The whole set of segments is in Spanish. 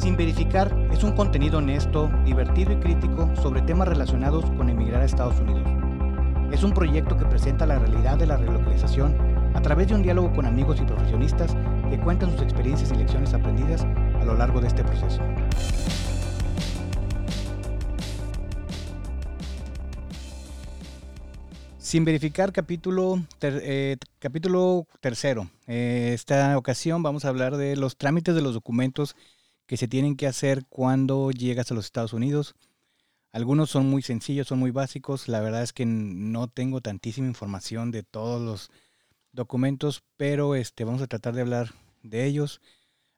Sin verificar es un contenido honesto, divertido y crítico sobre temas relacionados con emigrar a Estados Unidos. Es un proyecto que presenta la realidad de la relocalización a través de un diálogo con amigos y profesionistas que cuentan sus experiencias y lecciones aprendidas a lo largo de este proceso. Sin verificar, capítulo, eh, capítulo tercero. Eh, esta ocasión vamos a hablar de los trámites de los documentos que se tienen que hacer cuando llegas a los Estados Unidos. Algunos son muy sencillos, son muy básicos. La verdad es que no tengo tantísima información de todos los documentos, pero este, vamos a tratar de hablar de ellos.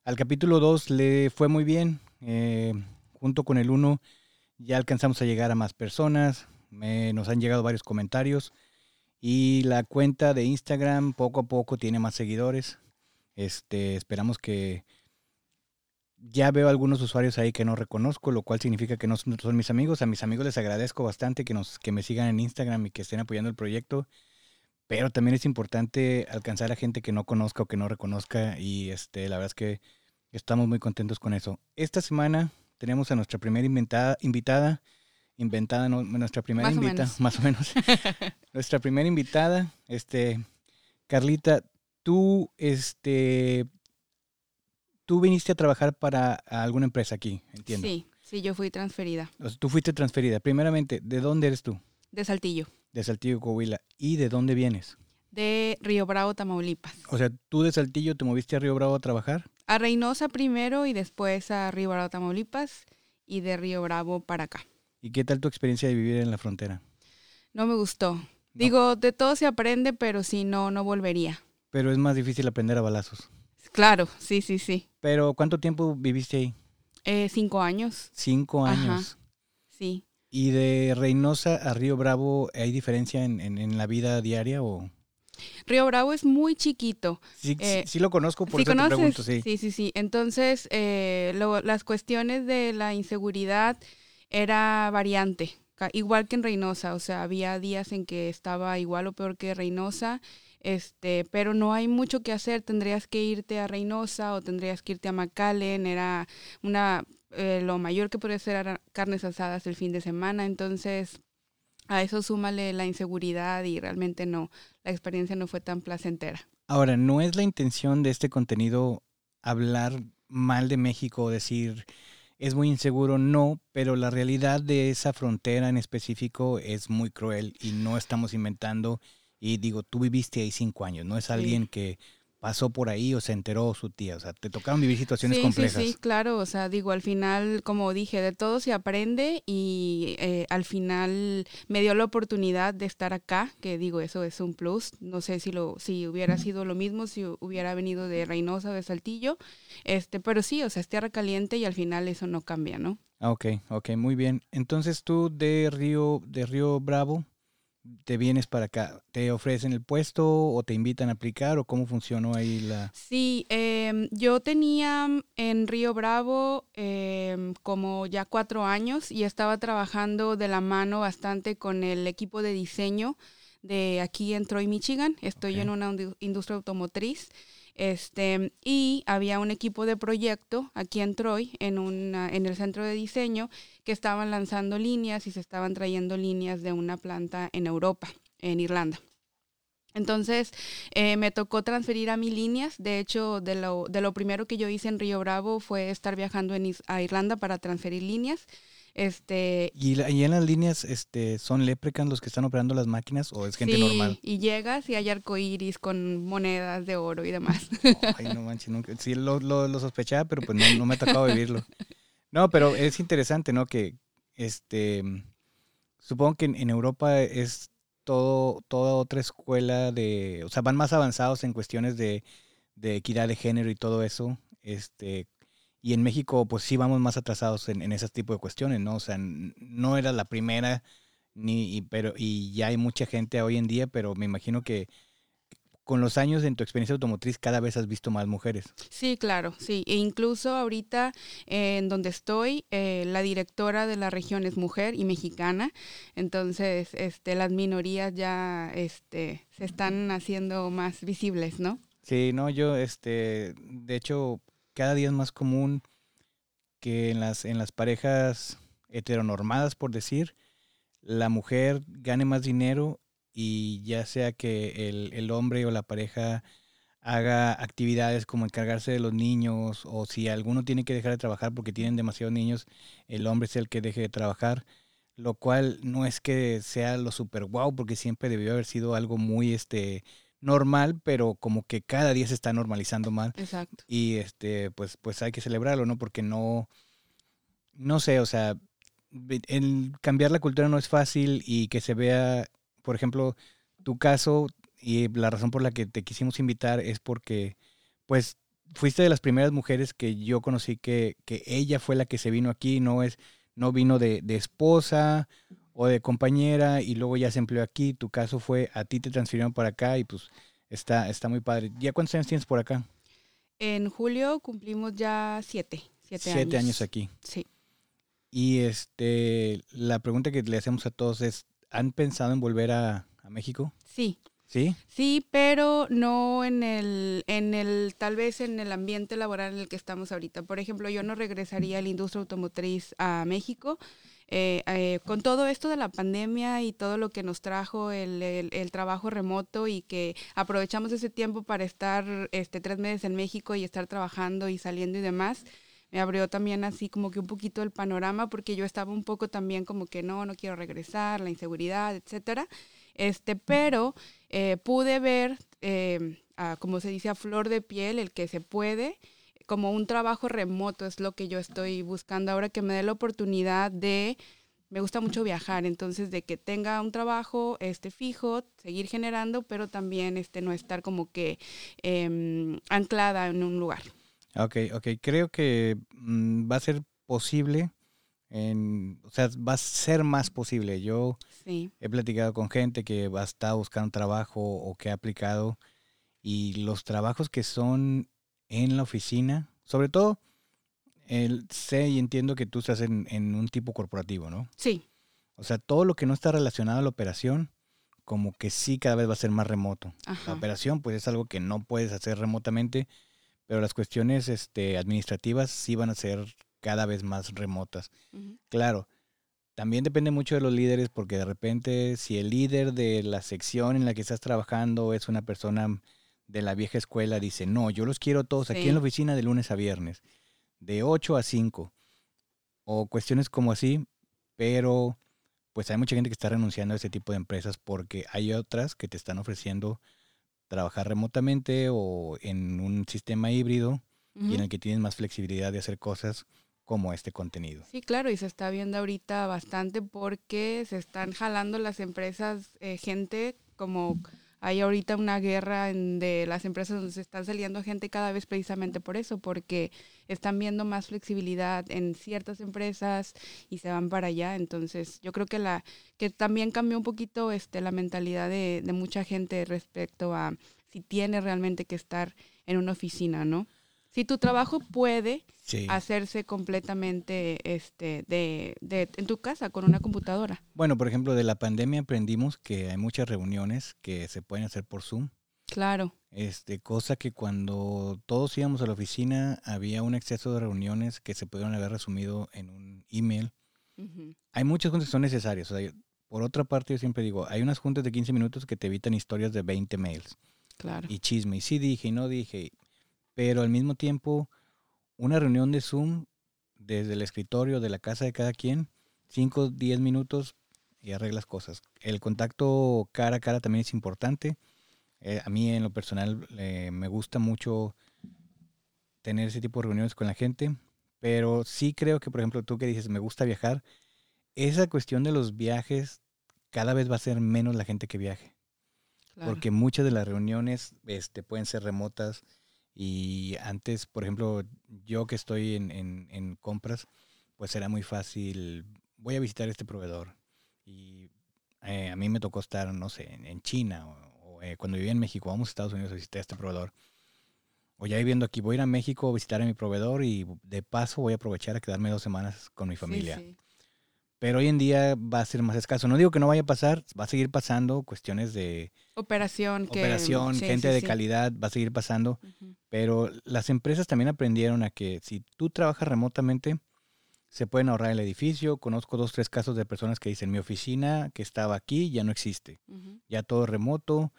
Al capítulo 2 le fue muy bien. Eh, junto con el 1 ya alcanzamos a llegar a más personas. nos han llegado varios comentarios. Y la cuenta de Instagram poco a poco tiene más seguidores. Este, esperamos que ya veo algunos usuarios ahí que no reconozco, lo cual significa que no son, mis amigos. A mis amigos les agradezco bastante que nos que me sigan en Instagram y que estén apoyando el proyecto. Pero también es importante alcanzar a gente que no conozca o que no reconozca y este la verdad es que estamos muy contentos con eso. Esta semana tenemos a nuestra primera invitada, invitada inventada, nuestra primera invitada, más o menos. nuestra primera invitada, este, Carlita, tú, este, tú viniste a trabajar para alguna empresa aquí, entiendo. Sí, sí, yo fui transferida. tú fuiste transferida. Primeramente, ¿de dónde eres tú? De Saltillo. De Saltillo, Coahuila. ¿Y de dónde vienes? De Río Bravo, Tamaulipas. O sea, tú de Saltillo te moviste a Río Bravo a trabajar. A Reynosa primero y después a Río Bravo, Tamaulipas y de Río Bravo para acá. ¿Y qué tal tu experiencia de vivir en la frontera? No me gustó. Digo, de todo se aprende, pero si no, no volvería. Pero es más difícil aprender a balazos. Claro, sí, sí, sí. Pero ¿cuánto tiempo viviste ahí? Eh, cinco años. Cinco años. sí. ¿Y de Reynosa a Río Bravo hay diferencia en, la vida diaria o...? Río Bravo es muy chiquito. Sí, sí, eh, lo conozco, por eso te pregunto, sí. Sí, sí, sí. Entonces, eh, las cuestiones de la inseguridad era variante, igual que en Reynosa, o sea, había días en que estaba igual o peor que Reynosa, este, pero no hay mucho que hacer, tendrías que irte a Reynosa o tendrías que irte a McAllen, era una, eh, lo mayor que podía ser carnes asadas el fin de semana, entonces a eso súmale la inseguridad y realmente no, la experiencia no fue tan placentera. Ahora, no es la intención de este contenido hablar mal de México, decir es muy inseguro, no, pero la realidad de esa frontera en específico es muy cruel y no estamos inventando. Y digo, tú viviste ahí cinco años, no es alguien que pasó por ahí o se enteró su tía, o sea, te tocaron vivir situaciones complejas. Sí, sí, claro, o sea, digo, al final, como dije, de todo se aprende y eh, al final me dio la oportunidad de estar acá, que digo, eso es un plus, no sé si lo si hubiera sido lo mismo si hubiera venido de Reynosa o de Saltillo, este, pero sí, o sea, es tierra caliente y al final eso no cambia, ¿no? Ah, ok, ok, muy bien. Entonces tú de Río, de Río Bravo, te vienes para acá? ¿Te ofrecen el puesto o te invitan a aplicar o cómo funcionó ahí la...? Sí, em, yo tenía en Río Bravo em, como ya cuatro años y estaba trabajando de la mano bastante con el equipo de diseño de aquí en Troy, Michigan. Estoy en una industria automotriz. Este, y había un equipo de proyecto aquí en Troy, en, una, en el centro de diseño, que estaban lanzando líneas y se estaban trayendo líneas de una planta en Europa, en Irlanda. Entonces eh, me tocó transferir a mis líneas. De hecho, de lo, de lo primero que yo hice en Río Bravo fue estar viajando a Irlanda para transferir líneas. Este, ¿Y, en las líneas este, son leprecans los que están operando las máquinas o es gente normal? Y llegas y hay arcoíris con monedas de oro y demás. Ay, no manches, nunca. Sí, lo, lo, sospechaba, pero pues no, me ha tocado vivirlo. No, pero es interesante, ¿no? Que este supongo que en, Europa es todo, toda otra escuela de. O sea, van más avanzados en cuestiones de, de equidad de género y todo eso. Este, y en México, pues sí vamos más atrasados en, en ese tipo de cuestiones, ¿no? O sea, no era la primera, ni, y, pero, y ya hay mucha gente hoy en día, pero me imagino que con los años en tu experiencia automotriz cada vez has visto más mujeres. Sí, claro, sí. E incluso ahorita eh, en donde estoy, eh, la directora de la región es mujer y mexicana. Entonces, este, las minorías ya este, se están haciendo más visibles, ¿no? Sí, no, yo, este, de hecho, cada día es más común que en las, en las parejas heteronormadas, por decir, la mujer gane más dinero y ya sea que el, el hombre o la pareja haga actividades como encargarse de los niños o si alguno tiene que dejar de trabajar porque tienen demasiados niños, el hombre es el que deje de trabajar, lo cual no es que sea lo super guau porque siempre debió haber sido algo muy este normal, pero como que cada día se está normalizando más. Exacto. Y este pues pues hay que celebrarlo, ¿no? Porque no no sé, o sea, el cambiar la cultura no es fácil y que se vea, por ejemplo, tu caso y la razón por la que te quisimos invitar es porque, pues, fuiste de las primeras mujeres que yo conocí que, que ella fue la que se vino aquí, no es, no vino de, de, esposa o de compañera y luego ya se empleó aquí. Tu caso fue a ti te transfirieron para acá y pues está, está muy padre. ¿Ya cuántos años tienes por acá? En julio cumplimos ya siete, siete, siete años. años aquí. Sí. Y este, la pregunta que le hacemos a todos es, ¿han pensado en volver a, a México? Sí. ¿Sí? Sí, pero no en el, en el, tal vez en el ambiente laboral en el que estamos ahorita. Por ejemplo, yo no regresaría a la industria automotriz a México. Eh, eh, con todo esto de la pandemia y todo lo que nos trajo el, trabajo remoto y que aprovechamos ese tiempo para estar este, tres meses en México y estar trabajando y saliendo y demás, me abrió también así como que un poquito el panorama porque yo estaba un poco también como que no, no quiero regresar, la inseguridad, etcétera. Este, pero eh, pude ver, como se dice, a flor de piel, el que se puede, como un trabajo remoto, es lo que yo estoy buscando ahora, que me dé la oportunidad de, me gusta mucho viajar, entonces de que tenga un trabajo este, fijo, seguir generando, pero también este, no estar como que eh, anclada en un lugar. Ok, ok, creo que mmm, va a ser posible. En, o sea, va a ser más posible. Yo sí. he platicado con gente que va a estar buscando trabajo o que ha aplicado y los trabajos que son en la oficina, sobre todo, el, sé y entiendo que tú estás en, en, un tipo corporativo, ¿no? Sí. O sea, todo lo que no está relacionado a la operación, como que sí cada vez va a ser más remoto. Ajá. La operación, pues es algo que no puedes hacer remotamente, pero las cuestiones este, administrativas sí van a ser cada vez más remotas. Uh -huh. Claro, también depende mucho de los líderes porque de repente si el líder de la sección en la que estás trabajando es una persona de la vieja escuela, dice, no, yo los quiero todos Sí. aquí en la oficina de lunes a viernes, de 8 a 5, o cuestiones como así, pero pues hay mucha gente que está renunciando a ese tipo de empresas porque hay otras que te están ofreciendo trabajar remotamente o en un sistema híbrido Uh y en el que tienes más flexibilidad de hacer cosas como este contenido. Sí, claro, y se está viendo ahorita bastante porque se están jalando las empresas eh, gente como hay ahorita una guerra en, de las empresas donde se están saliendo gente cada vez precisamente por eso, porque están viendo más flexibilidad en ciertas empresas y se van para allá. Entonces, yo creo que la que también cambió un poquito este la mentalidad de, de mucha gente respecto a si tiene realmente que estar en una oficina, ¿no? Si tu trabajo puede Sí. hacerse completamente este de, de en tu casa con una computadora. Bueno, por ejemplo, de la pandemia aprendimos que hay muchas reuniones que se pueden hacer por Zoom. Claro. Este, cosa que cuando todos íbamos a la oficina había un exceso de reuniones que se pudieron haber resumido en un email. Uh -huh. Hay muchas juntas que son necesarias. O sea, por otra parte, yo siempre digo, hay unas juntas de 15 minutos que te evitan historias de 20 mails. Claro. Y chisme. Y sí dije y no dije. Pero al mismo tiempo, una reunión de Zoom desde el escritorio de la casa de cada quien, 5, 10 minutos y arreglas cosas. El contacto cara a cara también es importante. Eh, a mí en lo personal eh, me gusta mucho tener ese tipo de reuniones con la gente, pero sí creo que, por ejemplo, tú que dices, me gusta viajar, esa cuestión de los viajes cada vez va a ser menos la gente que viaje, claro. porque muchas de las reuniones este, pueden ser remotas y antes, por ejemplo, yo que estoy en, en, en compras, pues era muy fácil, voy a visitar este proveedor y eh, a mí me tocó estar, no sé, en, en China o, eh, cuando vivía en México, vamos a Estados Unidos a visitar a este proveedor. O ya viviendo aquí, voy a ir a México a visitar a mi proveedor y de paso voy a aprovechar a quedarme dos semanas con mi familia. Sí, sí. Pero hoy en día va a ser más escaso. No digo que no vaya a pasar, va a seguir pasando cuestiones de operación, que, operación sí, gente sí, de sí. calidad, va a seguir pasando. Uh -huh. Pero las empresas también aprendieron a que si tú trabajas remotamente, se pueden ahorrar el edificio. Conozco dos, tres casos de personas que dicen, mi oficina que estaba aquí ya no existe, ya todo remoto,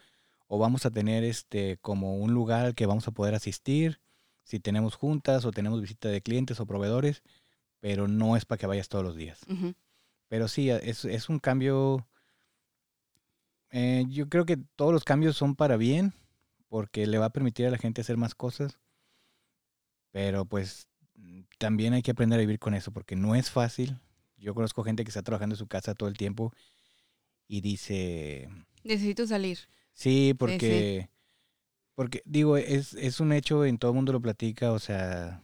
o vamos a tener este como un lugar al que vamos a poder asistir si tenemos juntas o tenemos visita de clientes o proveedores, pero no es para que vayas todos los días. Pero sí, es, es un cambio, eh, yo creo que todos los cambios son para bien, porque le va a permitir a la gente hacer más cosas, pero pues también hay que aprender a vivir con eso, porque no es fácil. Yo conozco gente que está trabajando en su casa todo el tiempo y dice... Necesito salir. Sí, porque... Porque, digo, es, es un hecho, en todo el mundo lo platica, o sea,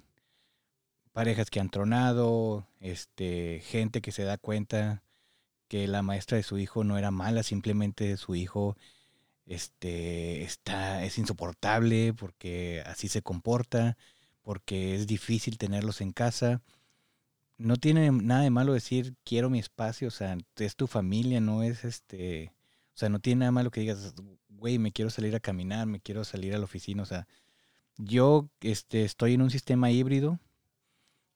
parejas que han tronado, este, gente que se da cuenta que la maestra de su hijo no era mala, simplemente su hijo este, está, es insoportable porque así se comporta, porque es difícil tenerlos en casa. No tiene nada de malo decir quiero mi espacio, o sea, es tu familia, no es este, o sea, no tiene nada malo que digas, güey, me quiero salir a caminar, me quiero salir a la oficina. O sea, yo este, estoy en un sistema híbrido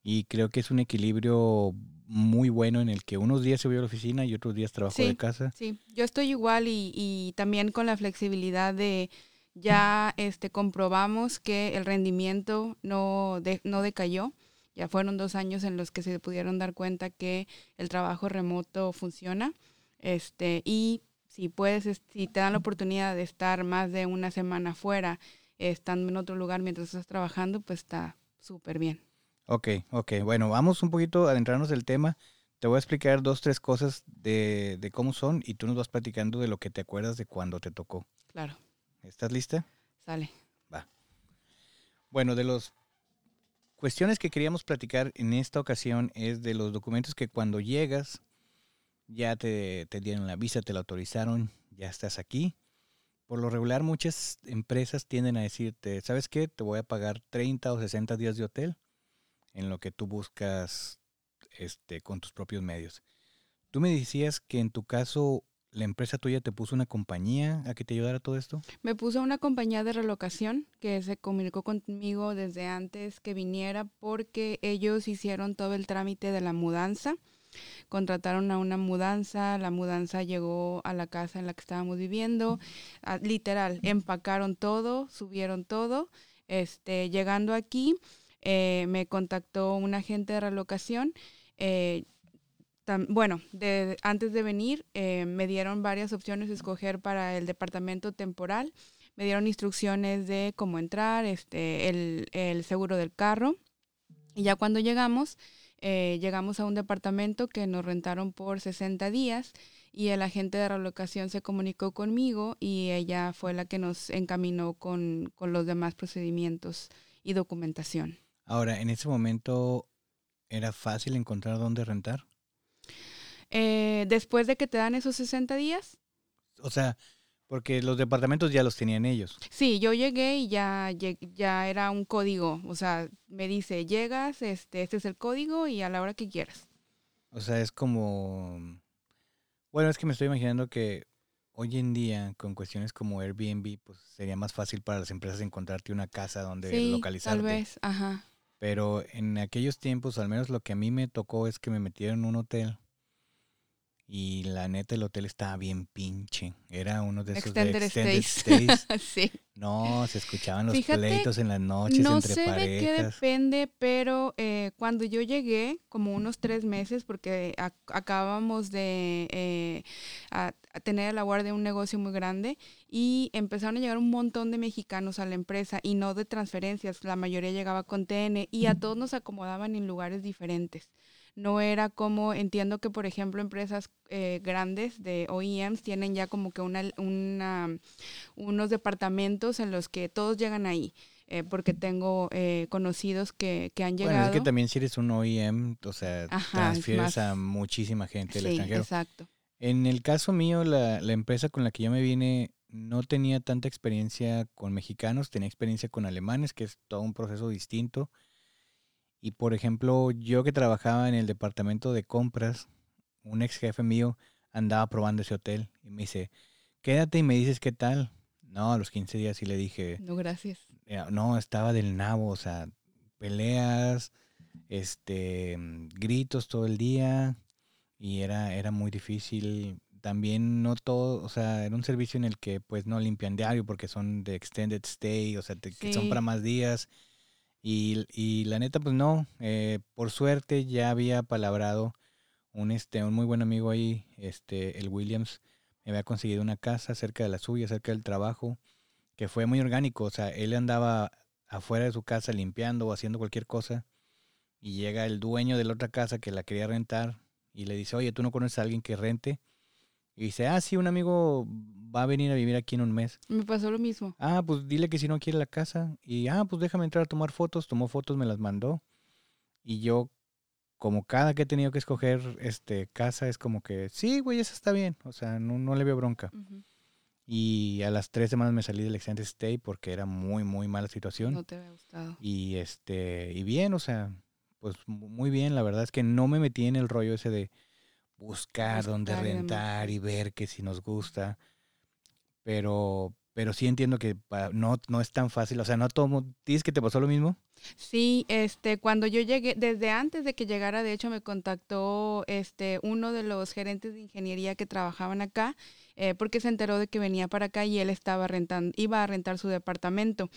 y creo que es un equilibrio muy bueno en el que unos días se voy a la oficina y otros días trabajo de casa. Sí, yo estoy igual y, y también con la flexibilidad de ya este, comprobamos que el rendimiento no, no decayó. Ya fueron dos años en los que se pudieron dar cuenta que el trabajo remoto funciona. Este, y si puedes, si te dan la oportunidad de estar más de una semana fuera, estando en otro lugar mientras estás trabajando, pues está súper bien. Ok, ok. Bueno, vamos un poquito a adentrarnos del tema. Te voy a explicar dos, tres cosas de, de cómo son y tú nos vas platicando de lo que te acuerdas de cuando te tocó. Claro. ¿Estás lista? Sale. Va. Bueno, de las cuestiones que queríamos platicar en esta ocasión es de los documentos que cuando llegas ya te, dieron la visa, te la autorizaron, ya estás aquí. Por lo regular, muchas empresas tienden a decirte, ¿sabes qué? Te voy a pagar 30 o 60 días de hotel en lo que tú buscas este, con tus propios medios. Tú me decías que en tu caso la empresa tuya te puso una compañía a que te ayudara todo esto. Me puso una compañía de relocación que se comunicó conmigo desde antes que viniera porque ellos hicieron todo el trámite de la mudanza contrataron a una mudanza, la mudanza llegó a la casa en la que estábamos viviendo, literal, empacaron todo, subieron todo, este, llegando aquí, eh, me contactó un agente de relocación, eh, bueno, antes de venir eh, me dieron varias opciones de escoger para el departamento temporal, me dieron instrucciones de cómo entrar, este, el, seguro del carro, y ya cuando llegamos, eh, llegamos a un departamento que nos rentaron por 60 días y el agente de relocación se comunicó conmigo y ella fue la que nos encaminó con, los demás procedimientos y documentación. Ahora, en ese momento, ¿era fácil encontrar dónde rentar? Eh, después de que te dan esos 60 días. O sea, porque los departamentos ya los tenían ellos. Sí, yo llegué y ya, ya era un código. O sea, me dice, llegas, este, este es el código y a la hora que quieras. O sea, es como... Bueno, es que me estoy imaginando que hoy en día, con cuestiones como Airbnb, pues sería más fácil para las empresas encontrarte una casa donde sí, localizarte. Tal vez, ajá. Pero en aquellos tiempos, al menos lo que a mí me tocó es que me metieron en un hotel y la neta, el hotel estaba bien pinche. Era uno de esos de extended stays. sí. No, se escuchaban los pleitos en las noches no entre sé de qué depende, pero eh, cuando yo llegué, como unos tres meses, porque acabamos de eh, a, tener la guardia de un negocio muy grande y empezaron a llegar un montón de mexicanos a la empresa y no de transferencias. La mayoría llegaba con TN y a todos nos acomodaban en lugares diferentes no era como, entiendo que por ejemplo empresas eh, grandes de OEMs tienen ya como que una, una, unos departamentos en los que todos llegan ahí. Eh, porque tengo eh, conocidos que, que, han llegado. Bueno, es que también si eres un OEM, o sea, transfieres a muchísima gente del extranjero. Exacto. En el caso mío, la, la empresa con la que yo me vine no tenía tanta experiencia con mexicanos, tenía experiencia con alemanes, que es todo un proceso distinto. Y por ejemplo, yo que trabajaba en el departamento de compras, un ex jefe mío andaba probando ese hotel y me dice, quédate y me dices qué tal. No, a los 15 días sí le dije. No, gracias. No, estaba del nabo, o sea, peleas, este, gritos todo el día y era, era muy difícil. También no todo, o sea, era un servicio en el que pues no limpian diario porque son de extended stay, o sea, que son para más días. Y, y la neta, pues no, eh, por suerte ya había palabrado un, este, un muy buen amigo ahí, este, el Williams, me había conseguido una casa cerca de la suya, cerca del trabajo, que fue muy orgánico, o sea, él andaba afuera de su casa limpiando o haciendo cualquier cosa, y llega el dueño de la otra casa que la quería rentar, y le dice, oye, ¿tú no conoces a alguien que rente? Y dice, ah, sí, un amigo va a venir a vivir aquí en un mes. Me pasó lo mismo. Ah, pues dile que si no quiere la casa. Y, ah, pues déjame entrar a tomar fotos. Tomó fotos, me las mandó. Y yo, como cada que he tenido que escoger este casa, es como que, sí, güey, esa está bien. O sea, no, no le veo bronca. Y a las tres semanas me salí del Extended Stay porque era muy, muy mala situación. No te había gustado. Y este, y bien, o sea, pues mu- muy bien. La verdad es que no me metí en el rollo ese de buscar dónde Buscar rentar y ver que si nos gusta. Pero, pero sí entiendo que no, no es tan fácil. O sea, no todo. mu- ¿Dices que te pasó lo mismo? Sí, este, cuando yo llegué, desde antes de que llegara, de hecho, me contactó este uno de los gerentes de ingeniería que trabajaban acá, eh, porque se enteró de que venía para acá y él estaba rentando, iba a rentar su departamento.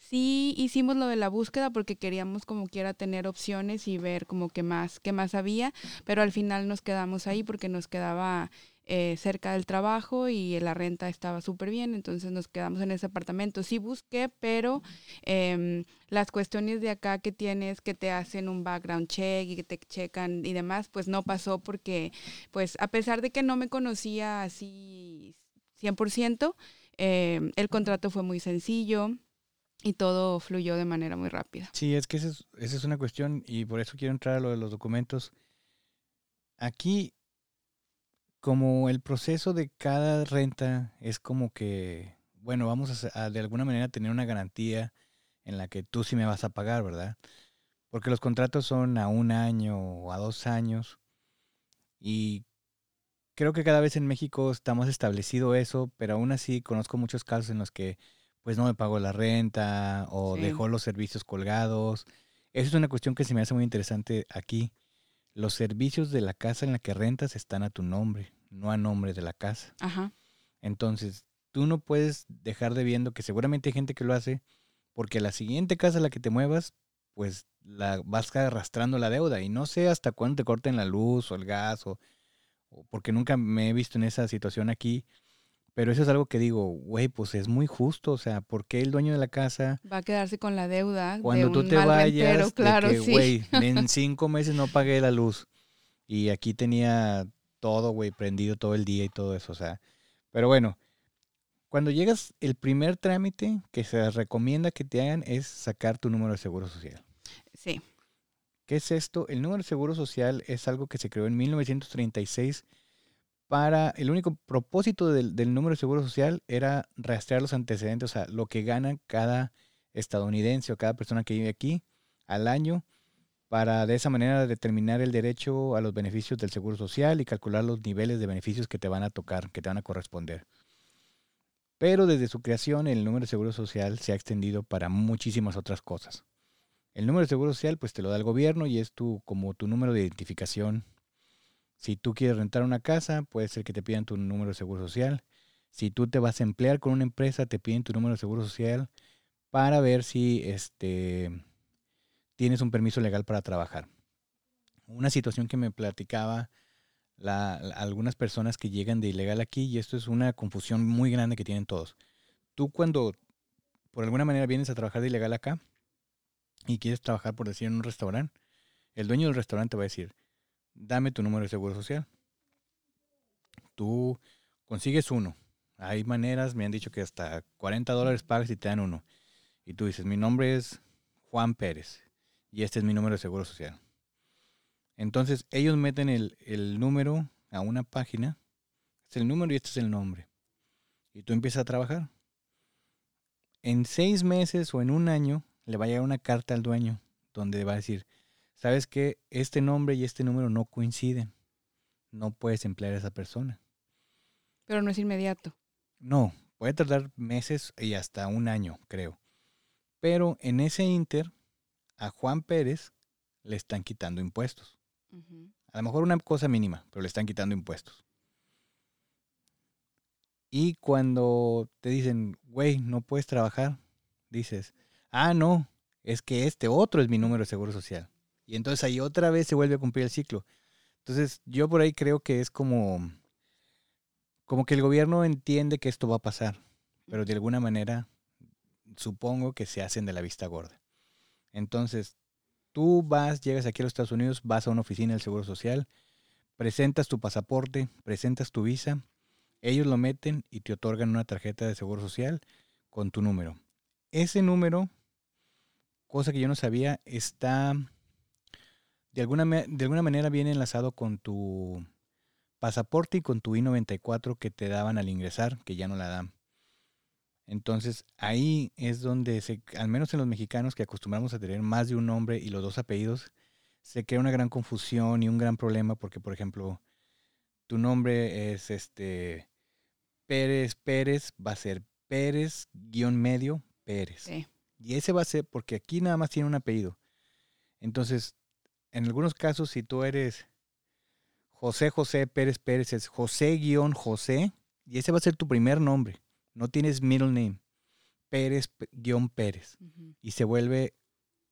Sí hicimos lo de la búsqueda porque queríamos como quiera tener opciones y ver como que más, qué más había, pero al final nos quedamos ahí porque nos quedaba eh, cerca del trabajo y la renta estaba súper bien, entonces nos quedamos en ese apartamento. Sí busqué, pero em, las cuestiones de acá que tienes, que te hacen un background check y que te checan y demás, pues no pasó porque, pues a pesar de que no me conocía así 100%, em, el contrato fue muy sencillo y todo fluyó de manera muy rápida. Sí, es que esa es, esa es una cuestión y por eso quiero entrar a lo de los documentos. Aquí, como el proceso de cada renta es como que, bueno, vamos a, de alguna manera tener una garantía en la que tú sí me vas a pagar, ¿verdad? Porque los contratos son a un año o a dos años y creo que cada vez en México está más establecido eso, pero aún así conozco muchos casos en los que pues no me pagó la renta o Sí. dejó los servicios colgados. Eso es una cuestión que se me hace muy interesante aquí. Los servicios de la casa en la que rentas están a tu nombre, no a nombre de la casa. Ajá. Entonces, tú no puedes dejar de viendo que seguramente hay gente que lo hace porque la siguiente casa a la que te muevas, pues la vas arrastrando la deuda y no sé hasta cuándo te corten la luz o el gas o, o porque nunca me he visto en esa situación aquí, pero eso es algo que digo, güey, pues es muy justo, o sea, ¿por qué el dueño de la casa Va a quedarse con la deuda cuando de tú un te mal vayas, rentero, de claro, que, sí. güey, en cinco meses no pagué la luz y aquí tenía todo, güey, prendido todo el día y todo eso, o sea, pero bueno, cuando llegas, el primer trámite que se recomienda que te hagan es sacar tu número de seguro social. Sí, ¿Qué es esto? El número de seguro social es algo que se creó en 1936 para el único propósito del, número de seguro social era rastrear los antecedentes, o sea, lo que gana cada estadounidense o cada persona que vive aquí al año para de esa manera determinar el derecho a los beneficios del seguro social y calcular los niveles de beneficios que te van a tocar, que te van a corresponder. Pero desde su creación el número de seguro social se ha extendido para muchísimas otras cosas. El número de seguro social pues te lo da el gobierno y es tu como tu número de identificación. Si tú quieres rentar una casa, puede ser que te pidan tu número de seguro social. Si tú te vas a emplear con una empresa, te piden tu número de seguro social para ver si este tienes un permiso legal para trabajar. Una situación que me platicaba la- la- algunas personas que llegan de ilegal aquí, y esto es una confusión muy grande que tienen todos. Tú cuando por alguna manera vienes a trabajar de ilegal acá y quieres trabajar, por decir, en un restaurante, el dueño del restaurante va a decir, dame tu número de seguro social. Tú consigues uno. Hay maneras, me han dicho que hasta 40 dólares pagas y te dan uno. Y tú dices, mi nombre es Juan Pérez y este es mi número de seguro social. Entonces ellos meten el, el número a una página, es el número y este es el nombre. Y tú empiezas a trabajar. En seis meses o en un año le va a llegar una carta al dueño donde va a decir, sabes que este nombre y este número no coinciden. No puedes emplear a esa persona. pero no es inmediato. No, puede tardar meses y hasta un año, creo. Pero en ese inter, a Juan Pérez le están quitando impuestos. A lo mejor una cosa mínima, pero le están quitando impuestos. Y cuando te dicen, güey, no puedes trabajar, dices, ah, no, es que este otro es mi número de seguro social. Y entonces ahí otra vez se vuelve a cumplir el ciclo. Entonces yo por ahí creo que es como, como que el gobierno entiende que esto va a pasar, pero de alguna manera supongo que se hacen de la vista gorda. Entonces, tú vas, llegas aquí a los Estados Unidos, vas a una oficina del Seguro Social, presentas tu pasaporte, presentas tu visa, ellos lo meten y te otorgan una tarjeta de Seguro Social con tu número. Ese número, cosa que yo no sabía, está de alguna, de alguna manera viene enlazado con tu pasaporte y con tu I-94 que te daban al ingresar, que ya no la dan. Entonces ahí es donde, se, al menos en los mexicanos que acostumbramos a tener más de un nombre y los dos apellidos, se crea una gran confusión y un gran problema porque, por ejemplo, tu nombre es este Pérez Pérez, va a ser Pérez guion medio Pérez. Y ese va a ser porque aquí nada más tiene un apellido. Entonces, en algunos casos, si tú eres José José Pérez Pérez, es José guion José, y ese va a ser tu primer nombre no tienes middle name, Pérez guion Pérez. Y se vuelve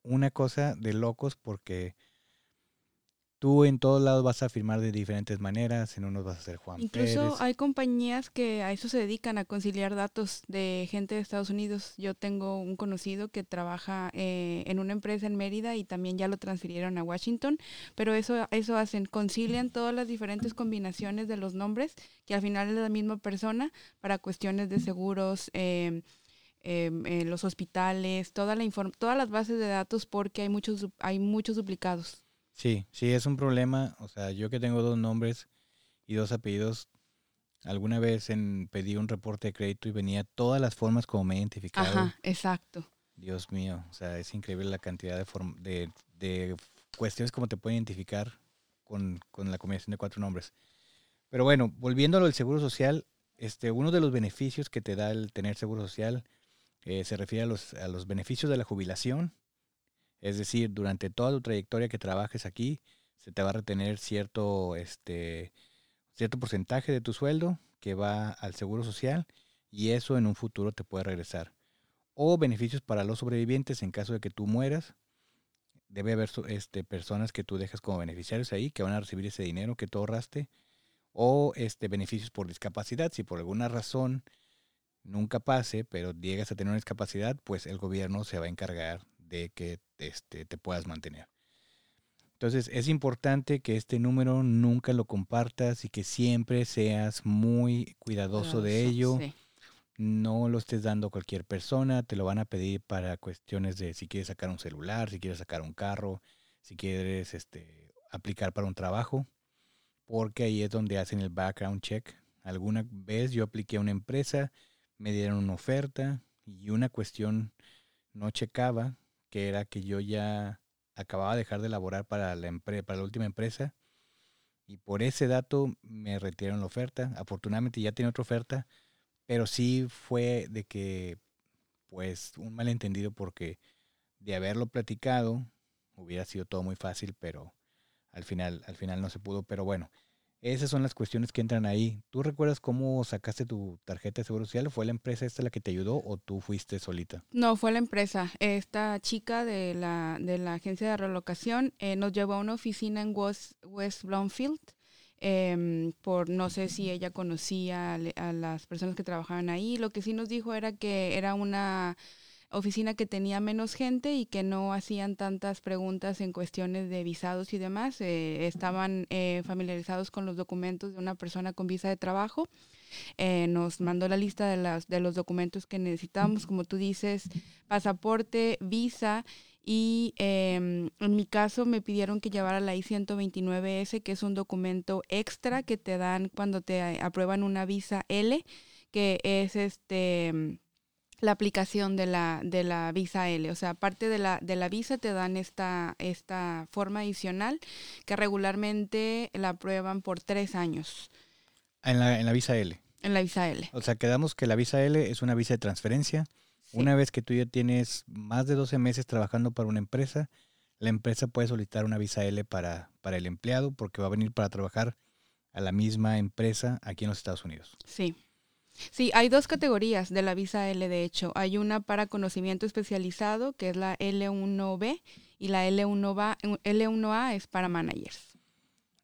una cosa de locos porque tú en todos lados vas a firmar de diferentes maneras, en unos vas a ser Juan Incluso hay compañías que a eso se dedican, a conciliar datos de gente de Estados Unidos. Yo tengo un conocido que trabaja eh, en una empresa en Mérida y también ya lo transfirieron a Washington, pero eso, eso hacen, concilian todas las diferentes combinaciones de los nombres, que al final es la misma persona, para cuestiones de seguros. Eh, los hospitales, toda la todas las bases de datos porque hay muchos hay muchos duplicados. Sí, sí, es un problema. O sea, yo que tengo dos nombres y dos apellidos, alguna vez en, pedí un reporte de crédito y venía todas las formas como me he identificado. Ajá, exacto. Dios mío, o sea, es increíble la cantidad de, de, de cuestiones como te pueden identificar con, con, la combinación de cuatro nombres. Pero bueno, volviendo a lo del seguro social, este, uno de los beneficios que te da el tener seguro social eh, se refiere a los, a los beneficios de la jubilación es decir, durante toda tu trayectoria que trabajes aquí, se te va a retener cierto, este, cierto porcentaje de tu sueldo que va al seguro social y eso en un futuro te puede regresar. O beneficios para los sobrevivientes en caso de que tú mueras. Debe haber este, personas que tú dejas como beneficiarios ahí que van a recibir ese dinero que tú ahorraste. O este, beneficios por discapacidad. Si por alguna razón nunca pase, pero llegas a tener una discapacidad, pues el gobierno se va a encargar de que este, te puedas mantener. Entonces es importante que este número nunca lo compartas y que siempre seas muy cuidadoso de ello. No lo estés dando a cualquier persona, te lo van a pedir para cuestiones de si quieres sacar un celular, si quieres sacar un carro, si quieres este, aplicar para un trabajo, porque ahí es donde hacen el background check. Alguna vez yo apliqué a una empresa, me dieron una oferta y una cuestión no checaba que era que yo ya acababa de dejar de laborar para la, para la última empresa y por ese dato me retiraron la oferta. Afortunadamente ya tenía otra oferta, pero sí fue de que, pues, un malentendido porque de haberlo platicado hubiera sido todo muy fácil, pero al final, al final no se pudo. Pero bueno, esas son las cuestiones que entran ahí. ¿Tú recuerdas cómo sacaste tu tarjeta de seguro social? ¿Fue la empresa esta la que te ayudó o tú fuiste solita? No, fue la empresa. Esta chica de la, de la agencia de relocación eh, nos llevó a una oficina en West, West Bloomfield. Em, por no sé si ella conocía a las personas que trabajaban ahí. Lo que sí nos dijo era que era una oficina que tenía menos gente y que no hacían tantas preguntas en cuestiones de visados y demás. Eh, estaban eh, familiarizados con los documentos de una persona con visa de trabajo. Eh, nos mandó la lista de, las, de los documentos que necesitábamos, como tú dices, pasaporte, visa y em, en mi caso me pidieron que llevara la I-129S, que es un documento extra que te dan cuando te aprueban una visa L, que es este la aplicación de la, de la visa L. O sea, aparte de la, de la visa te dan esta, esta forma adicional que regularmente la aprueban por tres años. En la, en la visa L. En la visa L. O sea, quedamos que la visa L es una visa de transferencia. Una vez que tú ya tienes más de 12 meses trabajando para una empresa, la empresa puede solicitar una visa L para, para el empleado porque va a venir para trabajar a la misma empresa aquí en los Estados Unidos. Sí. Sí, hay dos categorías de la visa L, de hecho. Hay una para conocimiento especializado, que es la L1B, y la L1A, L1A es para managers.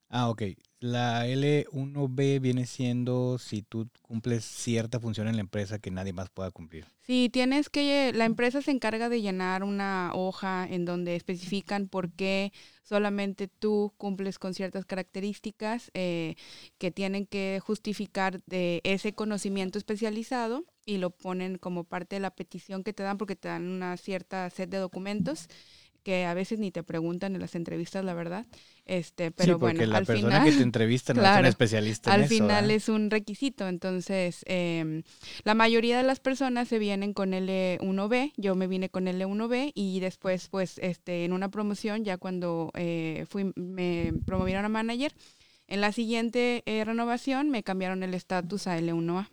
Ah, ok. La L1B viene siendo si tú cumples cierta función en la empresa que nadie más pueda cumplir. Sí, tienes que, la empresa se encarga de llenar una hoja en donde especifican por qué solamente tú cumples con ciertas características eh, que tienen que justificar de ese conocimiento especializado y lo ponen como parte de la petición que te dan porque te dan una cierta set de documentos que a veces ni te preguntan en las entrevistas, la verdad. Este, pero sí, porque bueno, la al persona final, que te entrevista no es un especialista en al eso, final ¿verdad? es un requisito. Entonces, eh, la mayoría de las personas se vienen con L1B. Yo me vine con L1B y después, pues, este, en una promoción, ya cuando eh, fui, me promovieron a manager, en la siguiente eh, renovación me cambiaron el estatus a L1A.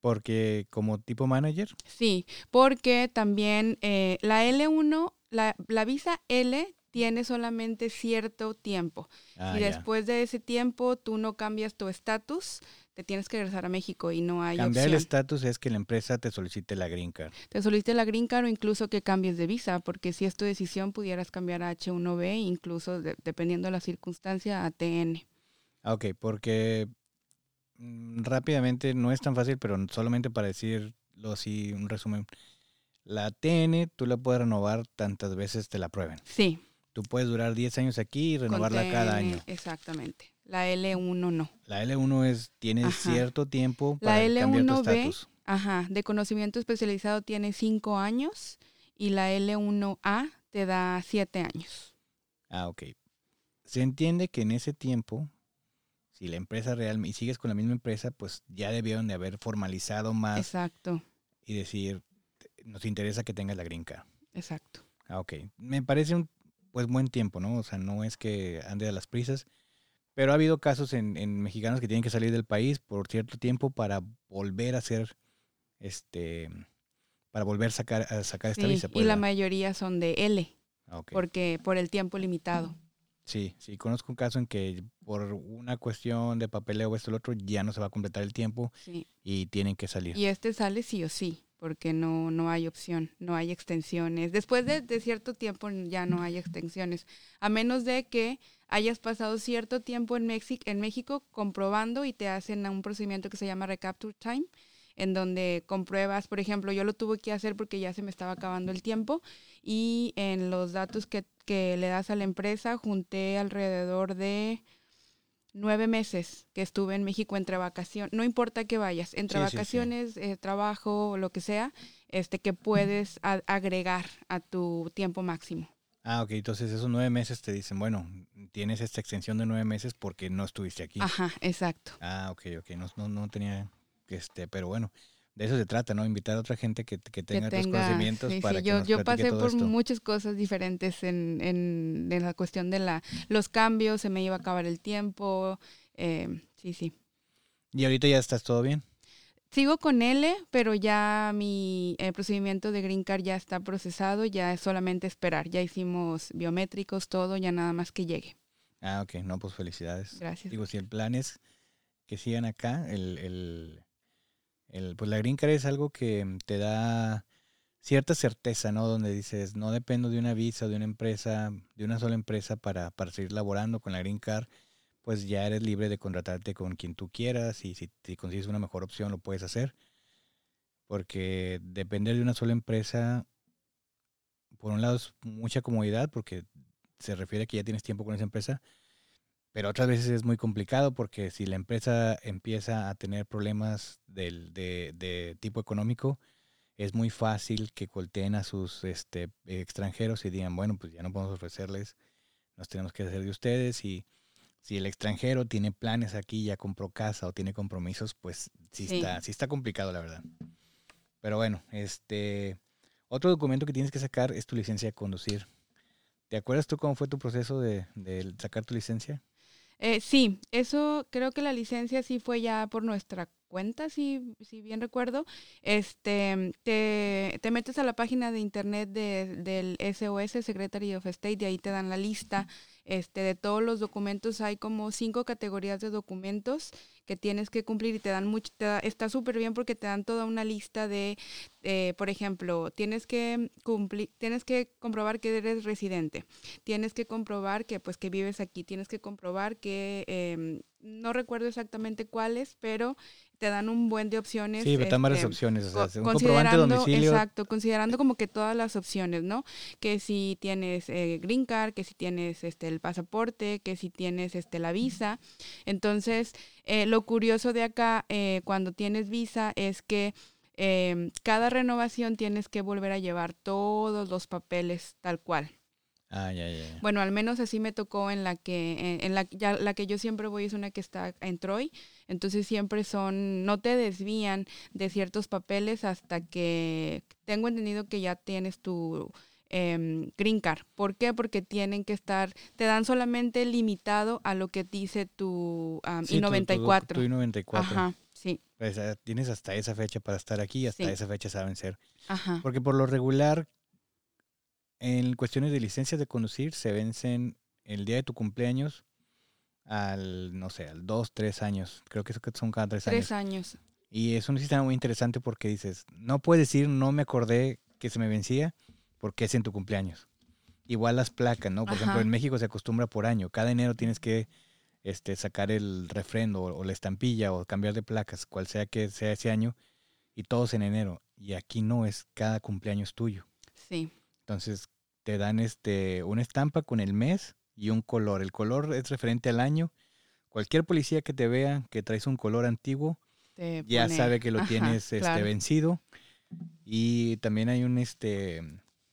Porque como tipo manager, Sí, porque también eh, la L1, la, la visa L tiene solamente cierto tiempo. ah, y después de ese tiempo tú no cambias tu estatus, te tienes que regresar a México y no hay cambiar el estatus es que la empresa te solicite la green card. Te solicite la green card o incluso que cambies de visa, porque si es tu decisión pudieras cambiar a H1B, incluso de- dependiendo de la circunstancia, a TN. Ah, ok, porque rápidamente no es tan fácil, pero solamente para decirlo así, un resumen. La TN tú la puedes renovar tantas veces te la prueben. Sí. Tú puedes durar 10 años aquí y renovarla cada año. Exactamente. La L1 no. La L1 es, tiene Ajá. cierto tiempo La para cambiar tu L1B estatus. Ajá, de conocimiento especializado tiene cinco años y la L1A te da siete años. Ah, ok. Se entiende que en ese tiempo, si la empresa real y sigues con la misma empresa, pues ya debieron de haber formalizado más Exacto, y decir, nos interesa que tengas la green card. exacto. Ah, ok. Me parece un pues buen tiempo, ¿no? O sea, no es que ande a las prisas, pero ha habido casos en, en mexicanos que tienen que salir del país por cierto tiempo para volver a hacer, este, para volver a sacar, a sacar esta Sí, visa. y pues, la ¿verdad? mayoría son de L, Ah, ok. porque por el tiempo limitado. Sí, sí, conozco un caso en que por una cuestión de papeleo o esto o lo otro ya no se va a completar el tiempo Sí. y tienen que salir. Y este sale sí o sí, porque no, no hay opción, no hay extensiones. Después de, de cierto tiempo ya no hay extensiones, a menos de que hayas pasado cierto tiempo en, en México comprobando y te hacen un procedimiento que se llama recapture time, en donde compruebas, por ejemplo, yo lo tuve que hacer porque ya se me estaba acabando el tiempo y en los datos que, que le das a la empresa junté alrededor de nueve meses que estuve en México entre vacaciones, no importa que vayas, entre Sí, sí, sí. vacaciones, eh, trabajo, lo que sea, este que puedes a- agregar a tu tiempo máximo. Ah, ok, entonces esos nueve meses te dicen, bueno, tienes esta extensión de nueve meses porque no estuviste aquí. Ajá, exacto. Ah, ok, ok, no, no, no tenía, este, pero bueno, de eso se trata, ¿no? Invitar a otra gente que, que Que tenga otros tenga- conocimientos sí, sí, para que yo, nos yo pasé todo por esto. muchas cosas diferentes en, en, en la cuestión de la, los cambios, se me iba a acabar el tiempo, eh, sí, sí. Y ahorita ya estás todo bien. Sigo con L, pero ya mi eh, procedimiento de Green Card ya está procesado, ya es solamente esperar. Ya hicimos biométricos, todo, ya nada más que llegue. Ah, ok, no, pues felicidades. Gracias. Digo, si el plan es que sigan acá, el, el, el, pues la green card es algo que te da cierta certeza, ¿no? Donde dices, no dependo de una visa, de una empresa, de una sola empresa para, para seguir laborando con la green card, pues ya eres libre de contratarte con quien tú quieras y si, si consigues una mejor opción lo puedes hacer. Porque depender de una sola empresa, por un lado es mucha comodidad porque se refiere a que ya tienes tiempo con esa empresa, pero otras veces es muy complicado porque si la empresa empieza a tener problemas del, de, de tipo económico, es muy fácil que colteen a sus este, extranjeros y digan, bueno, pues ya no podemos ofrecerles, nos tenemos que hacer de ustedes y si el extranjero tiene planes aquí, ya compró casa o tiene compromisos, pues sí, Sí. Está, sí está complicado, la verdad. Pero bueno, este otro documento que tienes que sacar es tu licencia de conducir. ¿Te acuerdas tú cómo fue tu proceso de, de sacar tu licencia? Eh, sí, eso creo que la licencia sí fue ya por nuestra cuenta, si, si bien recuerdo, este, te, te, metes a la página de internet de, del SOS, Secretary of State, y ahí te dan la lista este, de todos los documentos. Hay como cinco categorías de documentos que tienes que cumplir y te dan mucho, está súper bien porque te dan toda una lista de, eh, por ejemplo, tienes que cumplir, tienes que comprobar que eres residente, tienes que comprobar que pues que vives aquí, tienes que comprobar que em, no recuerdo exactamente cuáles, pero te dan un buen de opciones. Sí, te dan varias este, opciones. O sea, un comprobante de domicilio. Exacto, considerando como que todas las opciones, ¿no? Que si tienes eh, green card, que si tienes este el pasaporte, que si tienes este la visa. Entonces, eh, lo curioso de acá, eh, cuando tienes visa, es que em, cada renovación tienes que volver a llevar todos los papeles tal cual. Ah, ya, ya, Bueno, al menos así me tocó en la que, en la, ya, la que yo siempre voy es una que está en Troy, entonces siempre son, no te desvían de ciertos papeles hasta que tengo entendido que ya tienes tu eh, green card. ¿Por qué? Porque tienen que estar, te dan solamente limitado a lo que dice tu I-94. Tu, I-94. Ajá, sí. Pues, tienes hasta esa fecha para estar aquí, hasta esa fecha saben ser. Ajá. Porque por lo regular en cuestiones de licencias de conducir se vencen el día de tu cumpleaños al, no sé, al dos, tres años. Creo que son cada tres, años. Tres años. Y es un sistema muy interesante porque dices, no puedes decir, no me acordé que se me vencía porque es en tu cumpleaños. Igual las placas, ¿no? Por ejemplo, en México se acostumbra por año. Cada enero tienes que este, sacar el refrendo o, la estampilla o cambiar de placas, cual sea que sea ese año, y todos en enero. Y aquí no es cada cumpleaños tuyo. Sí. Entonces te dan este una estampa con el mes y un color. El color es referente al año. Cualquier policía que te vea que traes un color antiguo, ya sabe que lo tienes este, vencido. Y también hay un, este,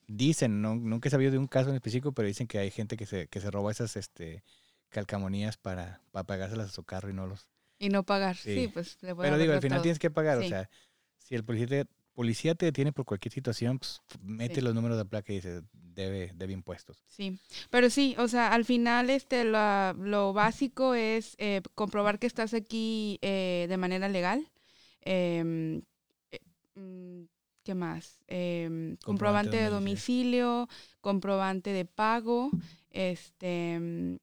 dicen, no, nunca he sabido de un caso en específico, pero dicen que hay gente que se, que se roba esas este, calcamonías para, para pagárselas a su carro y no los... Y no pagar, sí, pues. pero digo, al final tienes que pagar, o sea, si el policía te, policía te detiene por cualquier situación, pues mete los números de placa y dice, debe, debe impuestos. Sí, pero sí, o sea, al final este, lo, lo básico es eh, comprobar que estás aquí eh, de manera legal. Em, eh, mm, ¿Qué más? Em, comprobante, de domicilio, comprobante de pago. Este,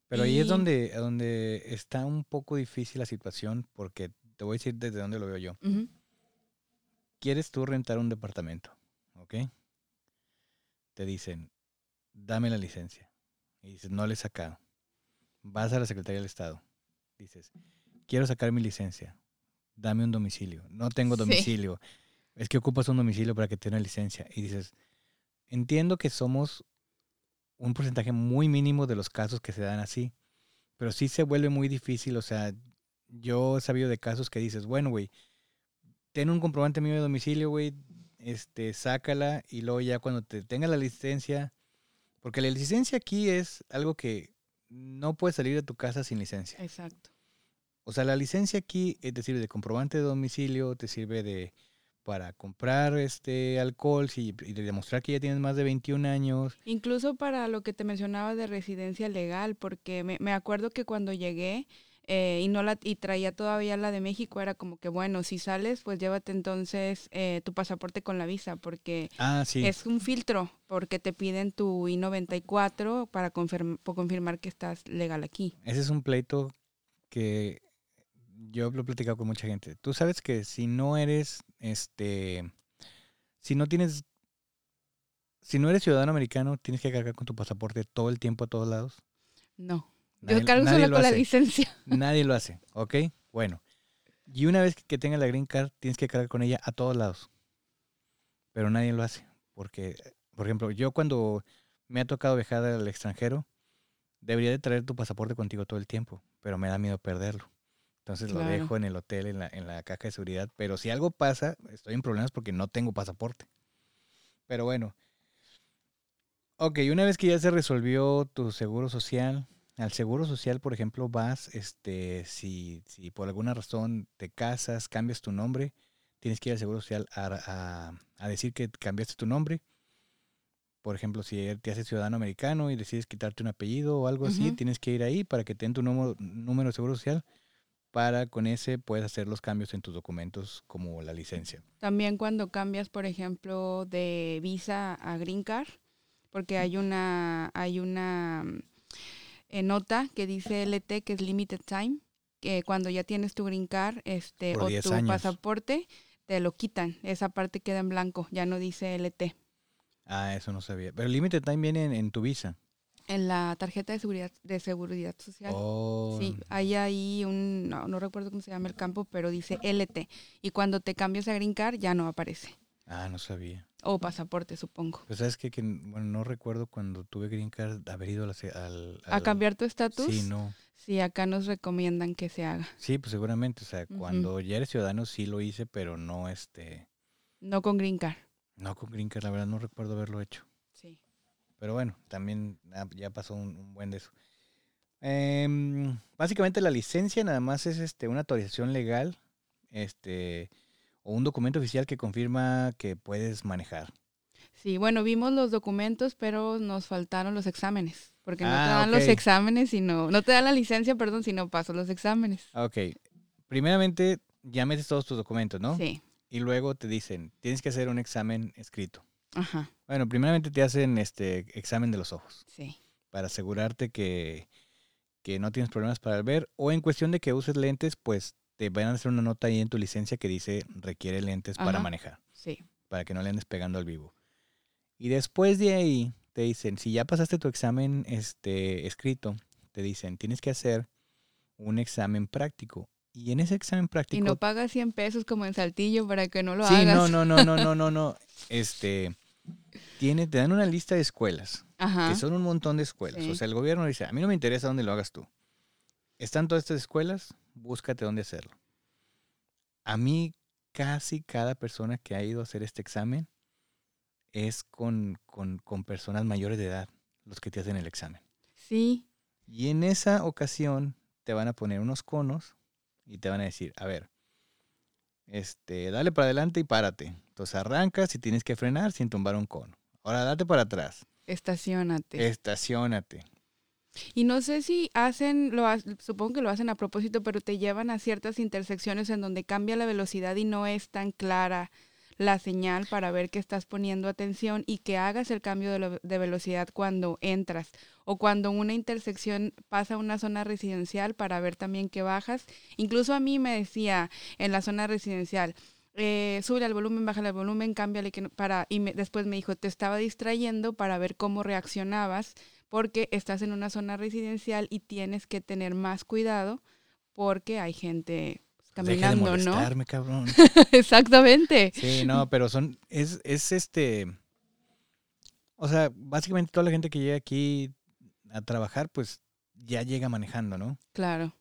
Pero ahí es donde, donde está un poco difícil la situación porque te voy a decir desde dónde lo veo yo quieres tú rentar un departamento, ¿ok? Te dicen, dame la licencia. Y dices, no le he sacado. Vas a la Secretaría del Estado. Dices, quiero sacar mi licencia. Dame un domicilio. No tengo domicilio. Es que ocupas un domicilio para que tenga licencia. Y dices, entiendo que somos un porcentaje muy mínimo de los casos que se dan así. Pero sí se vuelve muy difícil. O sea, yo he sabido de casos que dices, bueno, güey, ten un comprobante mío de domicilio, güey, este, sácala y luego ya cuando te tenga la licencia, porque la licencia aquí es algo que no puedes salir de tu casa sin licencia. Exacto. O sea, la licencia aquí eh, te sirve de comprobante de domicilio, te sirve de para comprar este alcohol y, y demostrar que ya tienes más de 21 años. Incluso para lo que te mencionaba de residencia legal, porque me, me acuerdo que cuando llegué, eh, y no la y traía todavía la de México era como que bueno si sales pues llévate entonces eh, tu pasaporte con la visa porque ah, es un filtro porque te piden tu I-94 para confirmar que estás legal aquí. Ese es un pleito que yo lo he platicado con mucha gente. Tú sabes que si no eres este si no tienes si no eres ciudadano americano tienes que cargar con tu pasaporte todo el tiempo a todos lados. No yo cargo solo con la licencia. Nadie lo hace, ¿ok? Bueno. Y una vez que tengas la green card, tienes que cargar con ella a todos lados. Pero nadie lo hace. Porque, por ejemplo, yo cuando me ha tocado viajar al extranjero, debería de traer tu pasaporte contigo todo el tiempo, pero me da miedo perderlo. Entonces lo dejo en el hotel, en la, en la caja de seguridad. Pero si algo pasa, estoy en problemas porque no tengo pasaporte. Pero bueno. Ok, una vez que ya se resolvió tu seguro social, al seguro social, por ejemplo, vas, este, si, si por alguna razón te casas, cambias tu nombre, tienes que ir al seguro social a, decir que cambiaste tu nombre. Por ejemplo, si te haces ciudadano americano y decides quitarte un apellido o algo así, tienes que ir ahí para que te den tu número, número de seguro social para con ese puedes hacer los cambios en tus documentos como la licencia. También cuando cambias, por ejemplo, de visa a Green Card, porque hay una, hay una eh, nota que dice LT que es Limited Time, que cuando ya tienes tu Green Card este, Por o 10 tu años. pasaporte, te lo quitan. Esa parte queda en blanco, ya no dice LT. Ah, eso no sabía. Pero el límite time viene en, en tu visa. En la tarjeta de seguridad, de seguridad social. Oh, Sí, hay ahí un, no, no recuerdo cómo se llama el campo, pero dice LT. Y cuando te cambias a Green Card ya no aparece. Ah, no sabía. O pasaporte, supongo. Pues sabes que, bueno, no recuerdo cuando tuve Green Card haber ido a la se- al, ¿A al- cambiar tu estatus? Sí, no. Sí, acá nos recomiendan que se haga. Sí, pues seguramente. O sea, cuando ya eres ciudadano sí lo hice, pero no este. No con Green Card. No con Green Card, la verdad no recuerdo haberlo hecho. Sí. Pero bueno, también ah, ya pasó un, un buen de eso. Em, básicamente la licencia nada más es este una autorización legal, este, o un documento oficial que confirma que puedes manejar. Sí, bueno, vimos los documentos, pero nos faltaron los exámenes. Porque no te Ah, dan los exámenes, sino, no te dan la licencia, perdón, si no pasas los exámenes. Ok, primeramente ya metes todos tus documentos, ¿no? Sí, Y luego te dicen, tienes que hacer un examen escrito. ajá, Bueno, primeramente te hacen este examen de los ojos sí. para asegurarte que, que no tienes problemas para ver o en cuestión de que uses lentes, pues te van a hacer una nota ahí en tu licencia que dice requiere lentes para Ajá. manejar, Sí, para que no le andes pegando al vivo. Y después de ahí te dicen, si ya pasaste tu examen este escrito, te dicen, tienes que hacer un examen práctico. Y en ese examen y práctico no pagas 100 pesos como en Saltillo para que no lo Sí, hagas. no, no, no, no, no, no, no. Este, tiene, te dan una lista de escuelas, Ajá, que son un montón de escuelas. Sí. O sea, el gobierno dice, a mí no me interesa dónde lo hagas tú. Están todas estas escuelas, búscate dónde hacerlo. A mí, casi cada persona que ha ido a hacer este examen es con, con, con personas mayores de edad los que te hacen el examen. sí, Y en esa ocasión te van a poner unos conos y te van a decir, a ver, este, dale para adelante y párate. Entonces arrancas y tienes que frenar sin tumbar un cono. Ahora date para atrás. estacionate. Estacionate. Y no sé si hacen, lo supongo que lo hacen a propósito, pero te llevan a ciertas intersecciones en donde cambia la velocidad y no es tan clara la señal para ver que estás poniendo atención y que hagas el cambio de, de velocidad cuando entras o cuando una intersección pasa a una zona residencial para ver también que bajas. Incluso a mí me decía en la zona residencial, eh, sube al volumen, baja el volumen, cámbiale para y después me dijo, te estaba distrayendo para ver cómo reaccionabas porque estás en una zona residencial y tienes que tener más cuidado porque hay gente pues, Deja de caminando, ¿no? molestarme, cabrón. Exactamente. Sí, no, pero son, es, es este, o sea, básicamente toda la gente que llega aquí a trabajar, pues ya llega manejando, ¿no? Claro.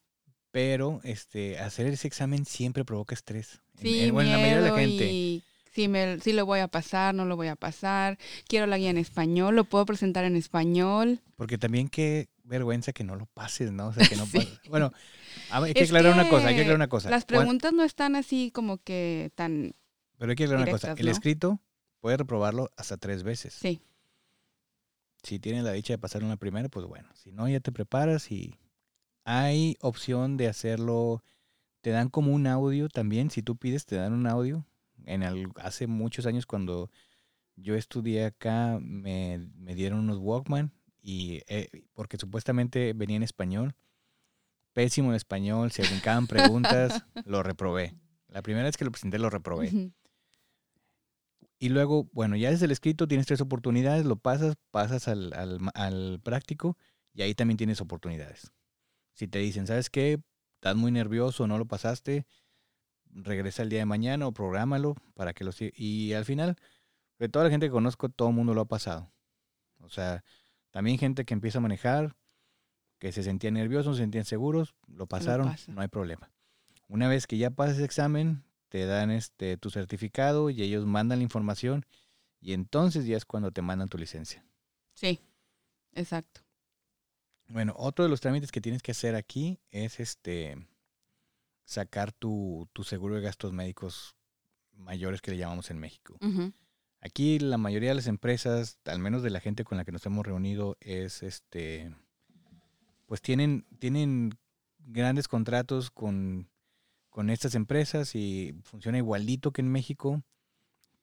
Pero este, hacer ese examen siempre provoca estrés. Sí, en- bueno, en la mayoría de la gente. y si, me, si lo voy a pasar, no lo voy a pasar. Quiero la guía en español, lo puedo presentar en español. Porque también qué vergüenza que no lo pases, ¿no? O sea, que no Sí. pases. Bueno, hay que Es aclarar una cosa, hay que aclarar una cosa. Las preguntas no están así como que tan... Pero hay que aclarar una cosa. El ¿no? escrito puede reprobarlo hasta tres veces. Sí, Si tienes la dicha de pasar una primera, pues bueno. Si no, ya te preparas y hay opción de hacerlo. Te dan como un audio también. Si tú pides, te dan un audio. En el- hace muchos años cuando yo estudié acá, me, me dieron unos Walkman. Y eh, porque supuestamente venía en español. Pésimo en español. Se brincaban preguntas. lo reprobé. La primera vez que lo presenté, lo reprobé. Y luego, bueno, ya desde el escrito tienes tres oportunidades, lo pasas, pasas al, al práctico y ahí también tienes oportunidades. Si te dicen, ¿sabes qué? Estás muy nervioso, no lo pasaste, regresa el día de mañana o prográmalo para que lo siga. Y al final, de toda la gente que conozco, todo el mundo lo ha pasado. O sea, también gente que empieza a manejar, que se sentían nerviosos, se sentían seguros, lo pasaron, pasa. no hay problema. Una vez que ya pasas ese examen, te dan este tu certificado y ellos mandan la información y entonces ya es cuando te mandan tu licencia. Sí, exacto. Bueno, otro de los trámites que tienes que hacer aquí es este sacar tu, tu seguro de gastos médicos mayores que le llamamos en México. Aquí la mayoría de las empresas, al menos de la gente con la que nos hemos reunido, es este pues tienen, tienen grandes contratos con, con estas empresas y funciona igualito que en México.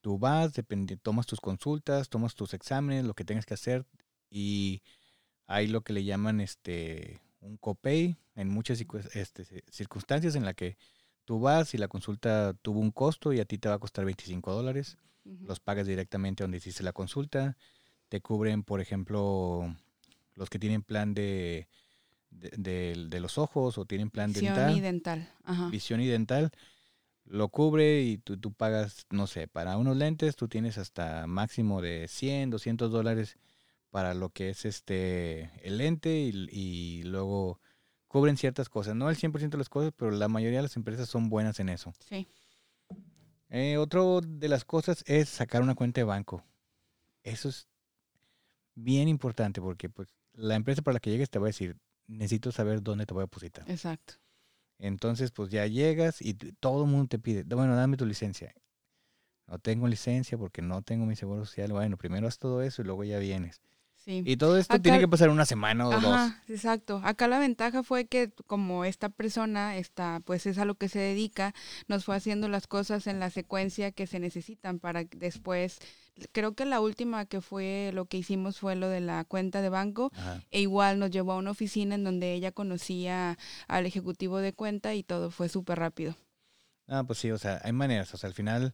Tú vas, depende, tomas tus consultas, tomas tus exámenes, lo que tengas que hacer y hay lo que le llaman este un copay en muchas este, circunstancias en la que tú vas y la consulta tuvo un costo y a ti te va a costar 25 dólares. Los pagas directamente donde hiciste la consulta. Te cubren, por ejemplo, los que tienen plan de, de, los ojos o tienen plan dental. Visión y dental. Visión y dental. Lo cubre y tú, tú pagas, no sé, para unos lentes tú tienes hasta máximo de 100, 200 dólares para lo que es este el lente y, luego cubren ciertas cosas. No el 100% de las cosas, pero la mayoría de las empresas son buenas en eso. Sí. Eh, otro de las cosas es sacar una cuenta de banco. Eso es bien importante porque pues la empresa para la que llegues te va a decir, necesito saber dónde te voy a depositar. Exacto. Entonces, pues ya llegas y todo el mundo te pide, bueno, dame tu licencia. No tengo licencia porque no tengo mi seguro social. Bueno, primero haz todo eso y luego ya vienes. Y todo esto tiene que pasar una semana o dos. Exacto. Acá la ventaja fue que como esta persona está, pues es a lo que se dedica, nos fue haciendo las cosas en la secuencia que se necesitan para después. Creo que la última que fue lo que hicimos fue lo de la cuenta de banco e igual nos llevó a una oficina en donde ella conocía al ejecutivo de cuenta y todo fue súper rápido. Ah, pues sí, o sea, hay maneras, o sea, al final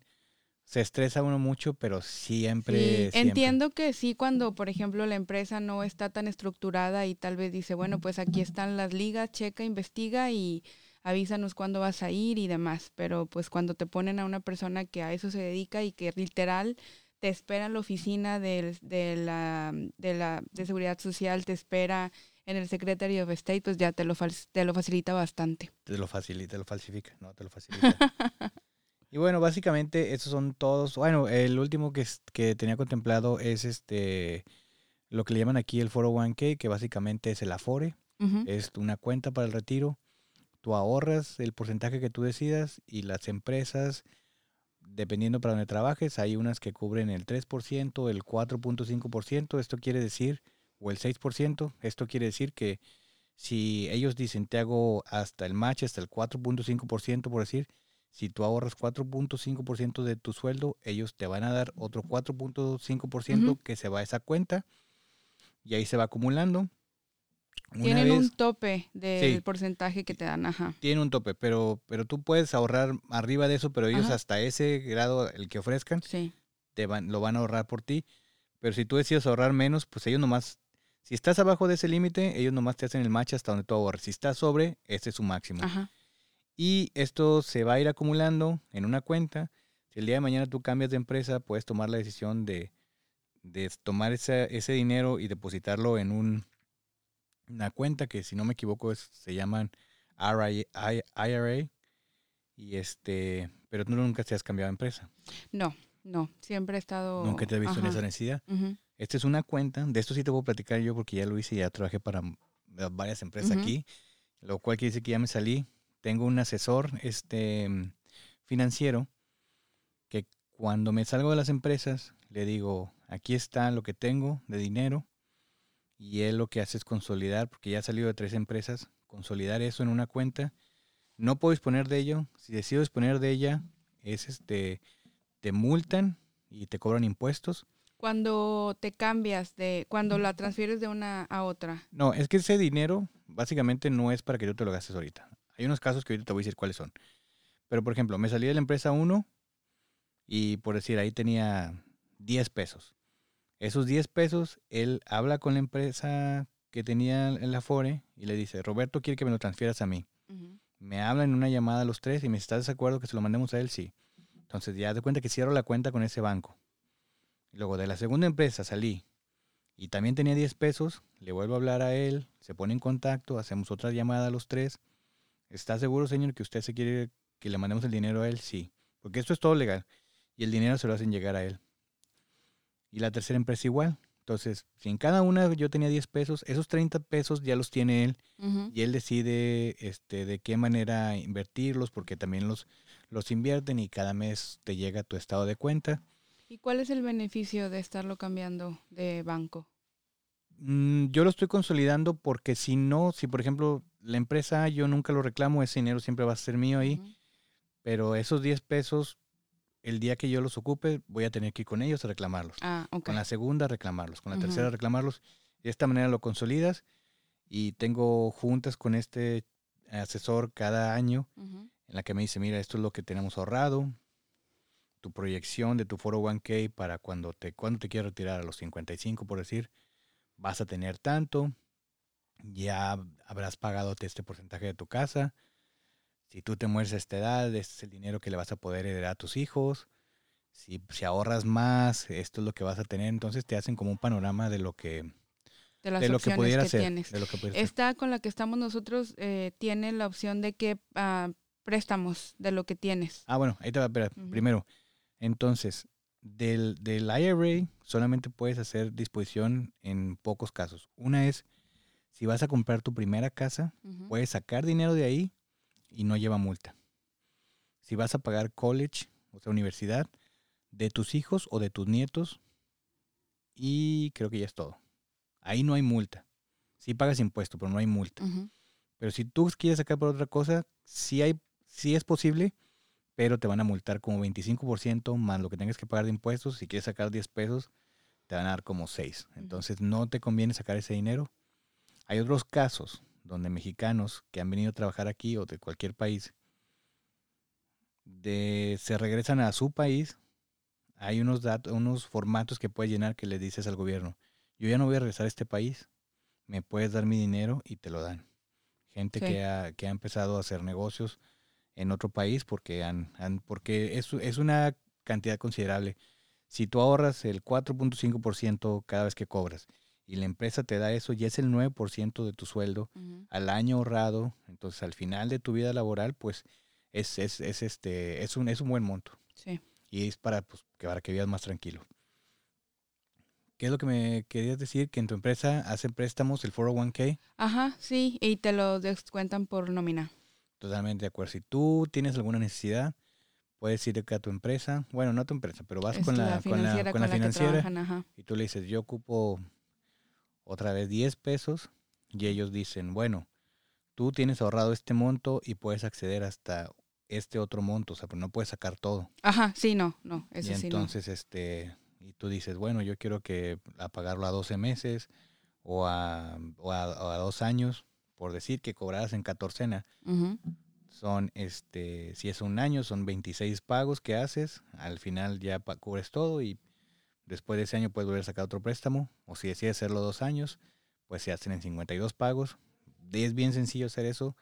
se estresa uno mucho, pero siempre, Entiendo que sí, cuando, por ejemplo, la empresa no está tan estructurada y tal vez dice, bueno, pues aquí están las ligas, checa, investiga y avísanos cuándo vas a ir y demás. Pero pues cuando te ponen a una persona que a eso se dedica y que literal te espera en la oficina de, la, de la de seguridad social, te espera en el Secretary of State, pues ya te lo, te lo facilita bastante. Te lo facilita, te lo falsifica, no, te lo facilita. Y bueno, básicamente esos son todos. Bueno, el último que, que tenía contemplado es este lo que le llaman aquí el 401k, que básicamente es el Afore. Es una cuenta para el retiro. Tú ahorras el porcentaje que tú decidas y las empresas, dependiendo para donde trabajes, hay unas que cubren el 3%, el 4.5%. Esto quiere decir, o el 6%. Esto quiere decir que si ellos dicen te hago hasta el match, hasta el 4.5%, por decir, si tú ahorras 4.5% de tu sueldo, ellos te van a dar otro 4.5% que se va a esa cuenta y ahí se va acumulando. Tienen un tope del porcentaje que te dan, ajá. Tiene un tope, pero, pero tú puedes ahorrar arriba de eso, pero ellos hasta ese grado, el que ofrezcan, te van, lo van a ahorrar por ti. Pero si tú decides ahorrar menos, pues ellos nomás, si estás abajo de ese límite, ellos nomás te hacen el match hasta donde tú ahorras. Si estás sobre, ese es su máximo. Ajá. Y esto se va a ir acumulando en una cuenta. Si el día de mañana tú cambias de empresa, puedes tomar la decisión de, tomar ese, ese, dinero y depositarlo en un, una cuenta que, si no me equivoco, se llaman IRA. Y este, pero tú nunca te has cambiado de empresa. No, no, siempre he estado. Nunca te has visto en esa necesidad. Esta es una cuenta, de esto sí te puedo platicar yo porque ya lo hice, ya trabajé para varias empresas aquí, lo cual quiere decir que ya me salí tengo un asesor este, financiero que cuando me salgo de las empresas le digo, aquí está lo que tengo de dinero y él lo que hace es consolidar, porque ya ha salido de tres empresas, consolidar eso en una cuenta. No puedo disponer de ello. Si decido disponer de ella, es este, te multan y te cobran impuestos. Cuando te cambias de, cuando la transfieres de una a otra. No, es que ese dinero básicamente no es para que yo te lo gastes ahorita. Hay unos casos que ahorita te voy a decir cuáles son. Pero, por ejemplo, me salí de la empresa 1 y, por decir, ahí tenía 10 pesos. Esos 10 pesos, él habla con la empresa que tenía en la Afore y le dice, Roberto quiere que me lo transfieras a mí. Me habla en una llamada a los tres y me estás de acuerdo que se lo mandemos a él, sí. Entonces ya de cuenta que cierro la cuenta con ese banco. Luego de la segunda empresa salí y también tenía 10 pesos, le vuelvo a hablar a él, se pone en contacto, hacemos otra llamada a los tres ¿Está seguro, señor, que usted se quiere que le mandemos el dinero a él? Sí, porque esto es todo legal. Y el dinero se lo hacen llegar a él. Y la tercera empresa igual. Entonces, si en cada una yo tenía 10 pesos, esos 30 pesos ya los tiene él y él decide este, de qué manera invertirlos, porque también los, los invierten y cada mes te llega tu estado de cuenta. ¿Y cuál es el beneficio de estarlo cambiando de banco? Mm, yo lo estoy consolidando porque si no, si por ejemplo la empresa yo nunca lo reclamo, ese dinero siempre va a ser mío ahí, pero esos 10 pesos, el día que yo los ocupe, voy a tener que ir con ellos a reclamarlos. Ah, ok. Con la segunda reclamarlos, con la Ujú. tercera reclamarlos. De esta manera lo consolidas y tengo juntas con este asesor cada año en la que me dice, mira, esto es lo que tenemos ahorrado, tu proyección de tu 401k para cuando te, cuando te quieras retirar a los 55, por decir, vas a tener tanto, ya habrás pagado este porcentaje de tu casa, si tú te mueres a esta edad, este es el dinero que le vas a poder heredar a tus hijos, si, si ahorras más, esto es lo que vas a tener, entonces te hacen como un panorama de lo que, De las de lo que pudiera que ser. tienes. De lo que pudiera ser. Esta con la que estamos nosotros eh, tiene la opción de que ah, préstamos de lo que tienes. Ah, bueno, ahí te va, espera. Ujú. Primero, entonces, del, del IRA solamente puedes hacer disposición en pocos casos. Una es, si vas a comprar tu primera casa, puedes sacar dinero de ahí y no lleva multa. Si vas a pagar college, o sea, universidad, de tus hijos o de tus nietos, y creo que ya es todo. Ahí no hay multa. Sí pagas impuesto, pero no hay multa. Pero si tú quieres sacar por otra cosa, sí, hay, sí es posible, pero te van a multar como 25% más lo que tengas que pagar de impuestos. Si quieres sacar 10 pesos, te van a dar como 6. Ujú. Entonces no te conviene sacar ese dinero. Hay otros casos donde mexicanos que han venido a trabajar aquí o de cualquier país, de, se regresan a su país. Hay unos, datos, unos formatos que puedes llenar que le dices al gobierno, yo ya no voy a regresar a este país, me puedes dar mi dinero y te lo dan gente Sí. que, ha, que ha empezado a hacer negocios en otro país porque han, han- porque es, es una cantidad considerable. Si tú ahorras el 4.5% cada vez que cobras y la empresa te da eso, ya es el 9% de tu sueldo al año ahorrado, entonces al final de tu vida laboral, pues es, es, es este, es un, es un buen monto Sí. y es para, pues, que, para que vivas más tranquilo. ¿Qué es lo que me querías decir? Que en tu empresa hacen préstamos, el 401k. Ajá, sí, y te lo descuentan por nómina. Totalmente de acuerdo. Si tú tienes alguna necesidad, puedes ir acá a tu empresa. Bueno, no a tu empresa, pero vas Es con la, con la, financiera con la que financiera trabajan, ajá. y tú le dices, yo ocupo otra vez 10 pesos y ellos dicen, bueno, tú tienes ahorrado este monto y puedes acceder hasta este otro monto, o sea, pero no puedes sacar todo. Ajá, sí, no, no, y eso sí entonces, este, y tú dices, bueno, yo quiero que a pagarlo a 12 meses o a, o a, o a dos años, por decir que cobraras en catorcena. no. Ujú. Son, este, si es un año, son 26 pagos que haces. Al final ya cubres todo y después de ese año puedes volver a sacar otro préstamo. O si decides hacerlo dos años, pues se hacen en 52 pagos. Es bien sencillo hacer eso.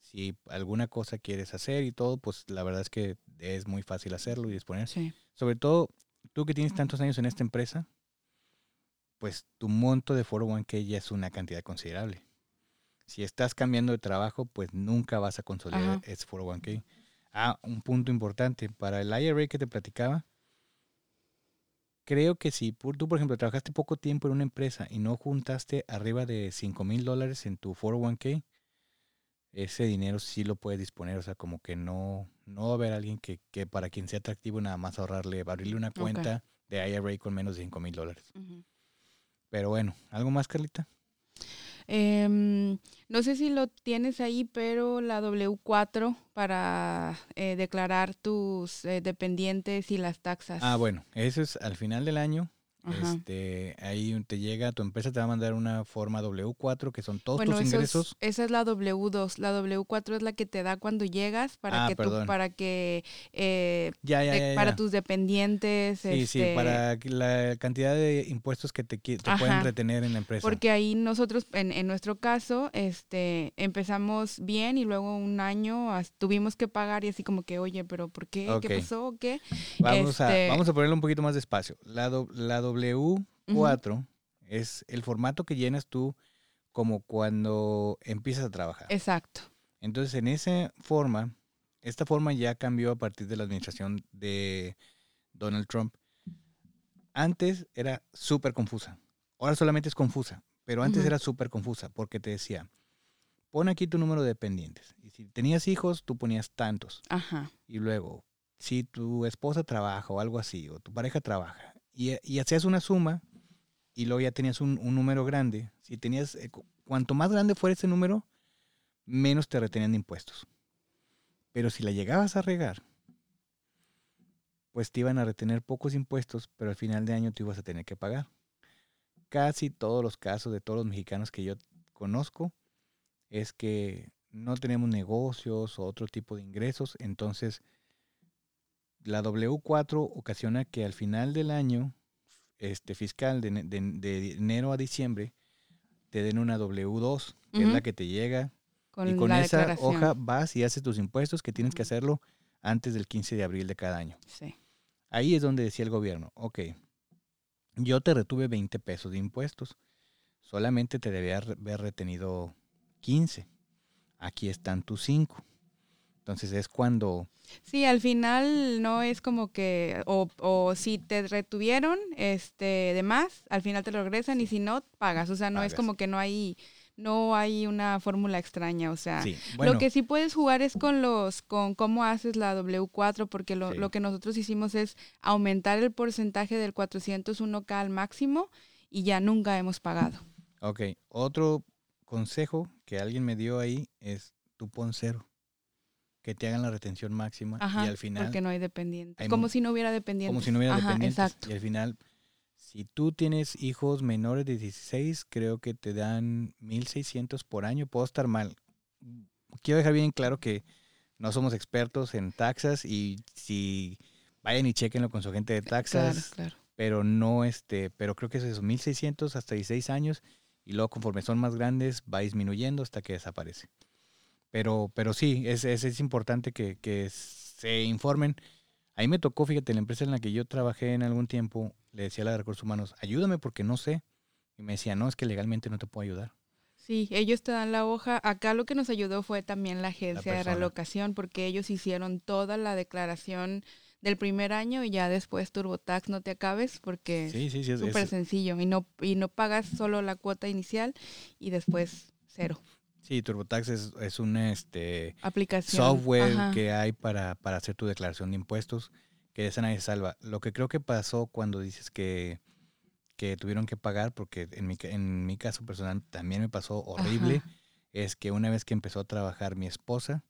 Si alguna cosa quieres hacer y todo, pues la verdad es que es muy fácil hacerlo y disponer. Sí. Sobre todo, tú que tienes tantos años en esta empresa, pues tu monto de 401k ya es una cantidad considerable. Si estás cambiando de trabajo, pues nunca vas a consolidar Ajá. ese 401k. Ah, un punto importante, para el IRA que te platicaba, creo que si tú, por ejemplo, trabajaste poco tiempo en una empresa y no juntaste arriba de 5 mil dólares en tu 401k, ese dinero sí lo puedes disponer, o sea, como que no, no va a haber alguien que, que para quien sea atractivo nada más ahorrarle, abrirle una cuenta de IRA con menos de 5 mil dólares. Pero bueno, ¿algo más, Carlita? Em, no sé si lo tienes ahí, pero la W4 para eh, declarar tus eh, dependientes y las taxas. Ah, bueno, eso es al final del año. Ajá. Este, ahí te llega, tu empresa te va a mandar una forma W4, que son todos Bueno, tus eso es- ingresos. esa es la W2. La W4 es la que te da cuando llegas para Ah, que tú- para que eh, Ya, ya, para tus dependientes. Sí, sí, este, para la cantidad de impuestos que te, te pueden retener en la empresa. Porque ahí nosotros, en, en nuestro caso, este, empezamos bien y luego un año tuvimos que pagar y así como que, oye, pero ¿por qué? Ok. ¿Qué pasó? ¿Qué? Vamos, este- a, vamos a ponerlo un poquito más despacio. La, do- la W4 es el formato que llenas tú como cuando empiezas a trabajar. Exacto. Entonces, en esa forma, esta forma ya cambió a partir de la administración de Donald Trump. Antes era súper confusa. Ahora solamente es confusa, pero antes era súper confusa porque te decía, pon aquí tu número de dependientes. Y si tenías hijos, tú ponías tantos. Ajá. Y luego, si tu esposa trabaja o algo así, o tu pareja trabaja, y, y hacías una suma, y luego ya tenías un, número grande, si tenías, eh, cu- cuanto más grande fuera ese número, menos te retenían de impuestos. Pero si la llegabas a regar, pues te iban a retener pocos impuestos, pero al final de año te ibas a tener que pagar. Casi todos los casos de todos los mexicanos que yo conozco es que no tenemos negocios o otro tipo de ingresos, entonces la W4 ocasiona que al final del año este fiscal de, enero a diciembre te den una W2, que es la que te llega y con esa hoja vas y haces tus impuestos que tienes que hacerlo antes del 15 de abril de cada año. Sí. Ahí es donde decía el gobierno, ok, yo te retuve 20 pesos de impuestos, solamente te debía haber retenido 15. Aquí están tus 5. Entonces es cuando... Sí, al final no es como que, o, o, si te retuvieron este, de más, al final te lo regresan y si no, pagas. O sea, no es como que no hay no hay una fórmula extraña, o sea, lo que sí puedes jugar es con los, con cómo haces la W4, porque lo, lo, que nosotros hicimos es aumentar el porcentaje del 401k al máximo y ya nunca hemos pagado. Ok, otro consejo que alguien me dio ahí es tu pon cero que te hagan la retención máxima y al final... Porque no hay dependientes. Como si no hubiera dependientes. Como si no hubiera dependientes. Y al final, si tú tienes hijos menores de 16, creo que te dan 1.600 por año. Puedo estar mal. Quiero dejar bien claro que no somos expertos en taxas y si vayan y chequenlo con su gente de taxas. Claro, claro. Pero no, este, pero creo que es eso, 1.600 hasta 16 años y luego conforme son más grandes va disminuyendo hasta que desaparece. Pero, pero sí, es, es, es importante que, que, se informen. Ahí me tocó, fíjate, la empresa en la que yo trabajé en algún tiempo, le decía a la de recursos humanos, ayúdame porque no sé. Y me decía, no, es que legalmente no te puedo ayudar. Sí, ellos te dan la hoja. Acá lo que nos ayudó fue también la agencia de relocación, porque ellos hicieron toda la declaración del primer año y ya después TurboTax no te acabes porque sí, sí, sí, es súper sencillo y no, y no pagas solo la cuota inicial y después cero. Sí, TurboTax es, es un este, software que hay para, para, hacer tu declaración de impuestos, que esa nadie salva. Lo que creo que pasó cuando dices que, que tuvieron que pagar, porque en mi, en mi caso personal también me pasó horrible, es que una vez que empezó a trabajar mi esposa,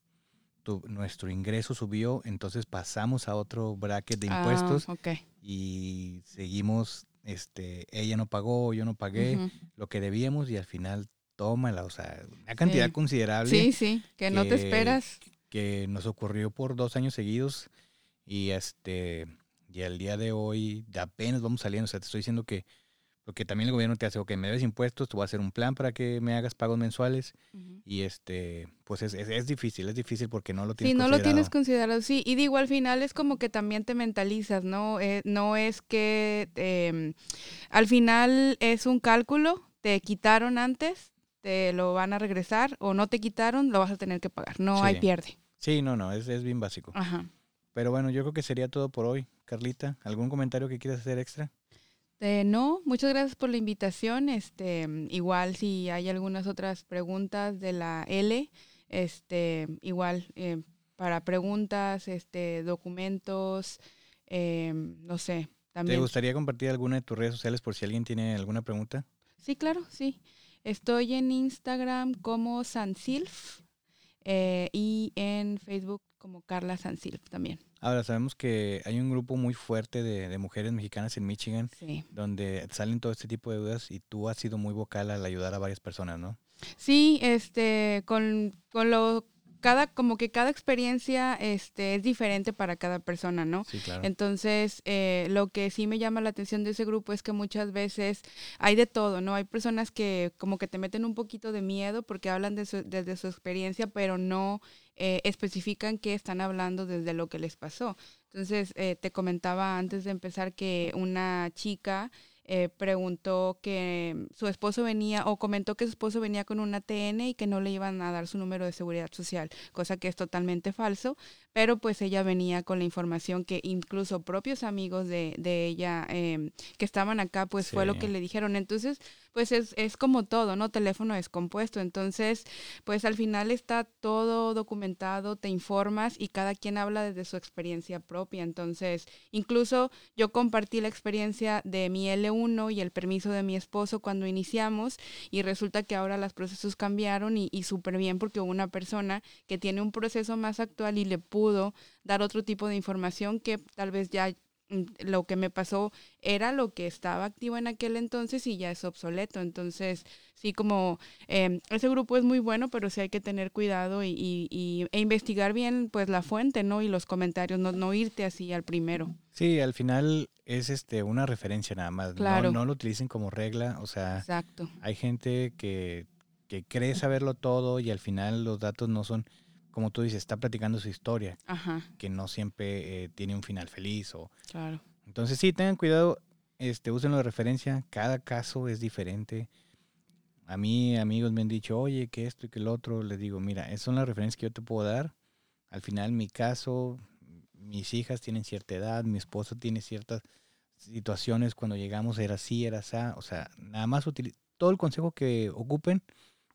nuestro ingreso subió, entonces pasamos a otro bracket de ah, impuestos y seguimos, este, ella no pagó, yo no pagué lo que debíamos y al final tómala, o sea, una cantidad considerable. Sí, sí, que, no te esperas. Que nos ocurrió por dos años seguidos y este, y al día de hoy apenas vamos saliendo, o sea, te estoy diciendo que, porque también el gobierno te hace, ok, me debes impuestos, te voy a hacer un plan para que me hagas pagos mensuales y este, pues es, es, difícil, es difícil porque no lo tienes Sí, no lo tienes considerado, sí, y digo, al final es como que también te mentalizas, ¿no? Eh, no es que em, al final es un cálculo, te quitaron antes, te lo van a regresar o no te quitaron, lo vas a tener que pagar. No hay pierde. Sí, no, no, es, bien básico. Ajá. Pero bueno, yo creo que sería todo por hoy. Carlita, ¿algún comentario que quieras hacer extra? Eh, no, muchas gracias por la invitación. Este, igual si hay algunas otras preguntas de la L, este, igual eh, para preguntas, este, documentos, eh, no sé. También. ¿Te gustaría compartir alguna de tus redes sociales por si alguien tiene alguna pregunta? Sí, claro, sí. Estoy en Instagram como Sansilf eh, y en Facebook como Carla Sansilf también. Ahora, sabemos que hay un grupo muy fuerte de, mujeres mexicanas en Michigan donde salen todo este tipo de dudas y tú has sido muy vocal al ayudar a varias personas, ¿no? Sí, este, con, con lo cada, como que cada experiencia este, es diferente para cada persona, ¿no? Sí, claro. Entonces, eh, lo que sí me llama la atención de ese grupo es que muchas veces hay de todo, ¿no? Hay personas que como que te meten un poquito de miedo porque hablan de su, desde su experiencia, pero no eh, especifican que están hablando desde lo que les pasó. Entonces, eh, te comentaba antes de empezar que una chica eh, preguntó que su esposo venía o comentó que su esposo venía con una TN y que no le iban a dar su número de seguridad social, cosa que es totalmente falso, pero pues ella venía con la información que incluso propios amigos de, de ella em, que estaban acá, pues fue lo que le dijeron. Entonces, pues es, es como todo, ¿no? Teléfono descompuesto. Entonces, pues al final está todo documentado, te informas y cada quien habla desde su experiencia propia. Entonces, incluso yo compartí la experiencia de mi L uno y el permiso de mi esposo cuando iniciamos y resulta que ahora los procesos cambiaron y, y súper bien porque hubo una persona que tiene un proceso más actual y le pudo dar otro tipo de información que tal vez ya Mm, lo que me pasó era lo que estaba activo en aquel entonces y ya es obsoleto. Entonces, sí, como em, ese grupo es muy bueno, pero sí hay que tener cuidado y, e investigar bien pues la fuente, ¿no? Y los comentarios, no irte así al primero. Sí, al final es este una referencia nada más. Claro. No, no lo utilicen como regla. O sea, Exacto. hay gente que, que cree saberlo todo y al final los datos no son como tú dices, está platicando su historia, Ajá, que no siempre eh, tiene un final feliz. O... claro. Entonces sí, tengan cuidado, este, úsenlo de referencia, cada caso es diferente. A mí amigos me han dicho, oye, que esto y que el otro, les digo, mira, esas son las referencias que yo te puedo dar. Al final mi caso, mis hijas tienen cierta edad, mi esposo tiene ciertas situaciones, cuando llegamos era así, era así, o sea, nada más todo el consejo que ocupen,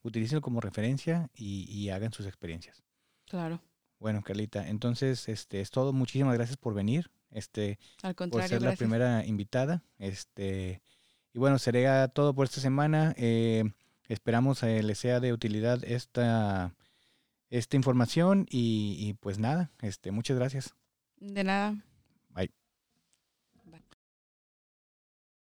utilícenlo como referencia y, y hagan sus experiencias. Claro. Bueno, Carlita, entonces este es todo. Muchísimas gracias por venir. Este, Al por contrario, ser la primera invitada. Este, y bueno, sería todo por esta semana. Eh, esperamos eh, les sea de utilidad esta, esta información y, y pues nada, este, muchas gracias. De nada.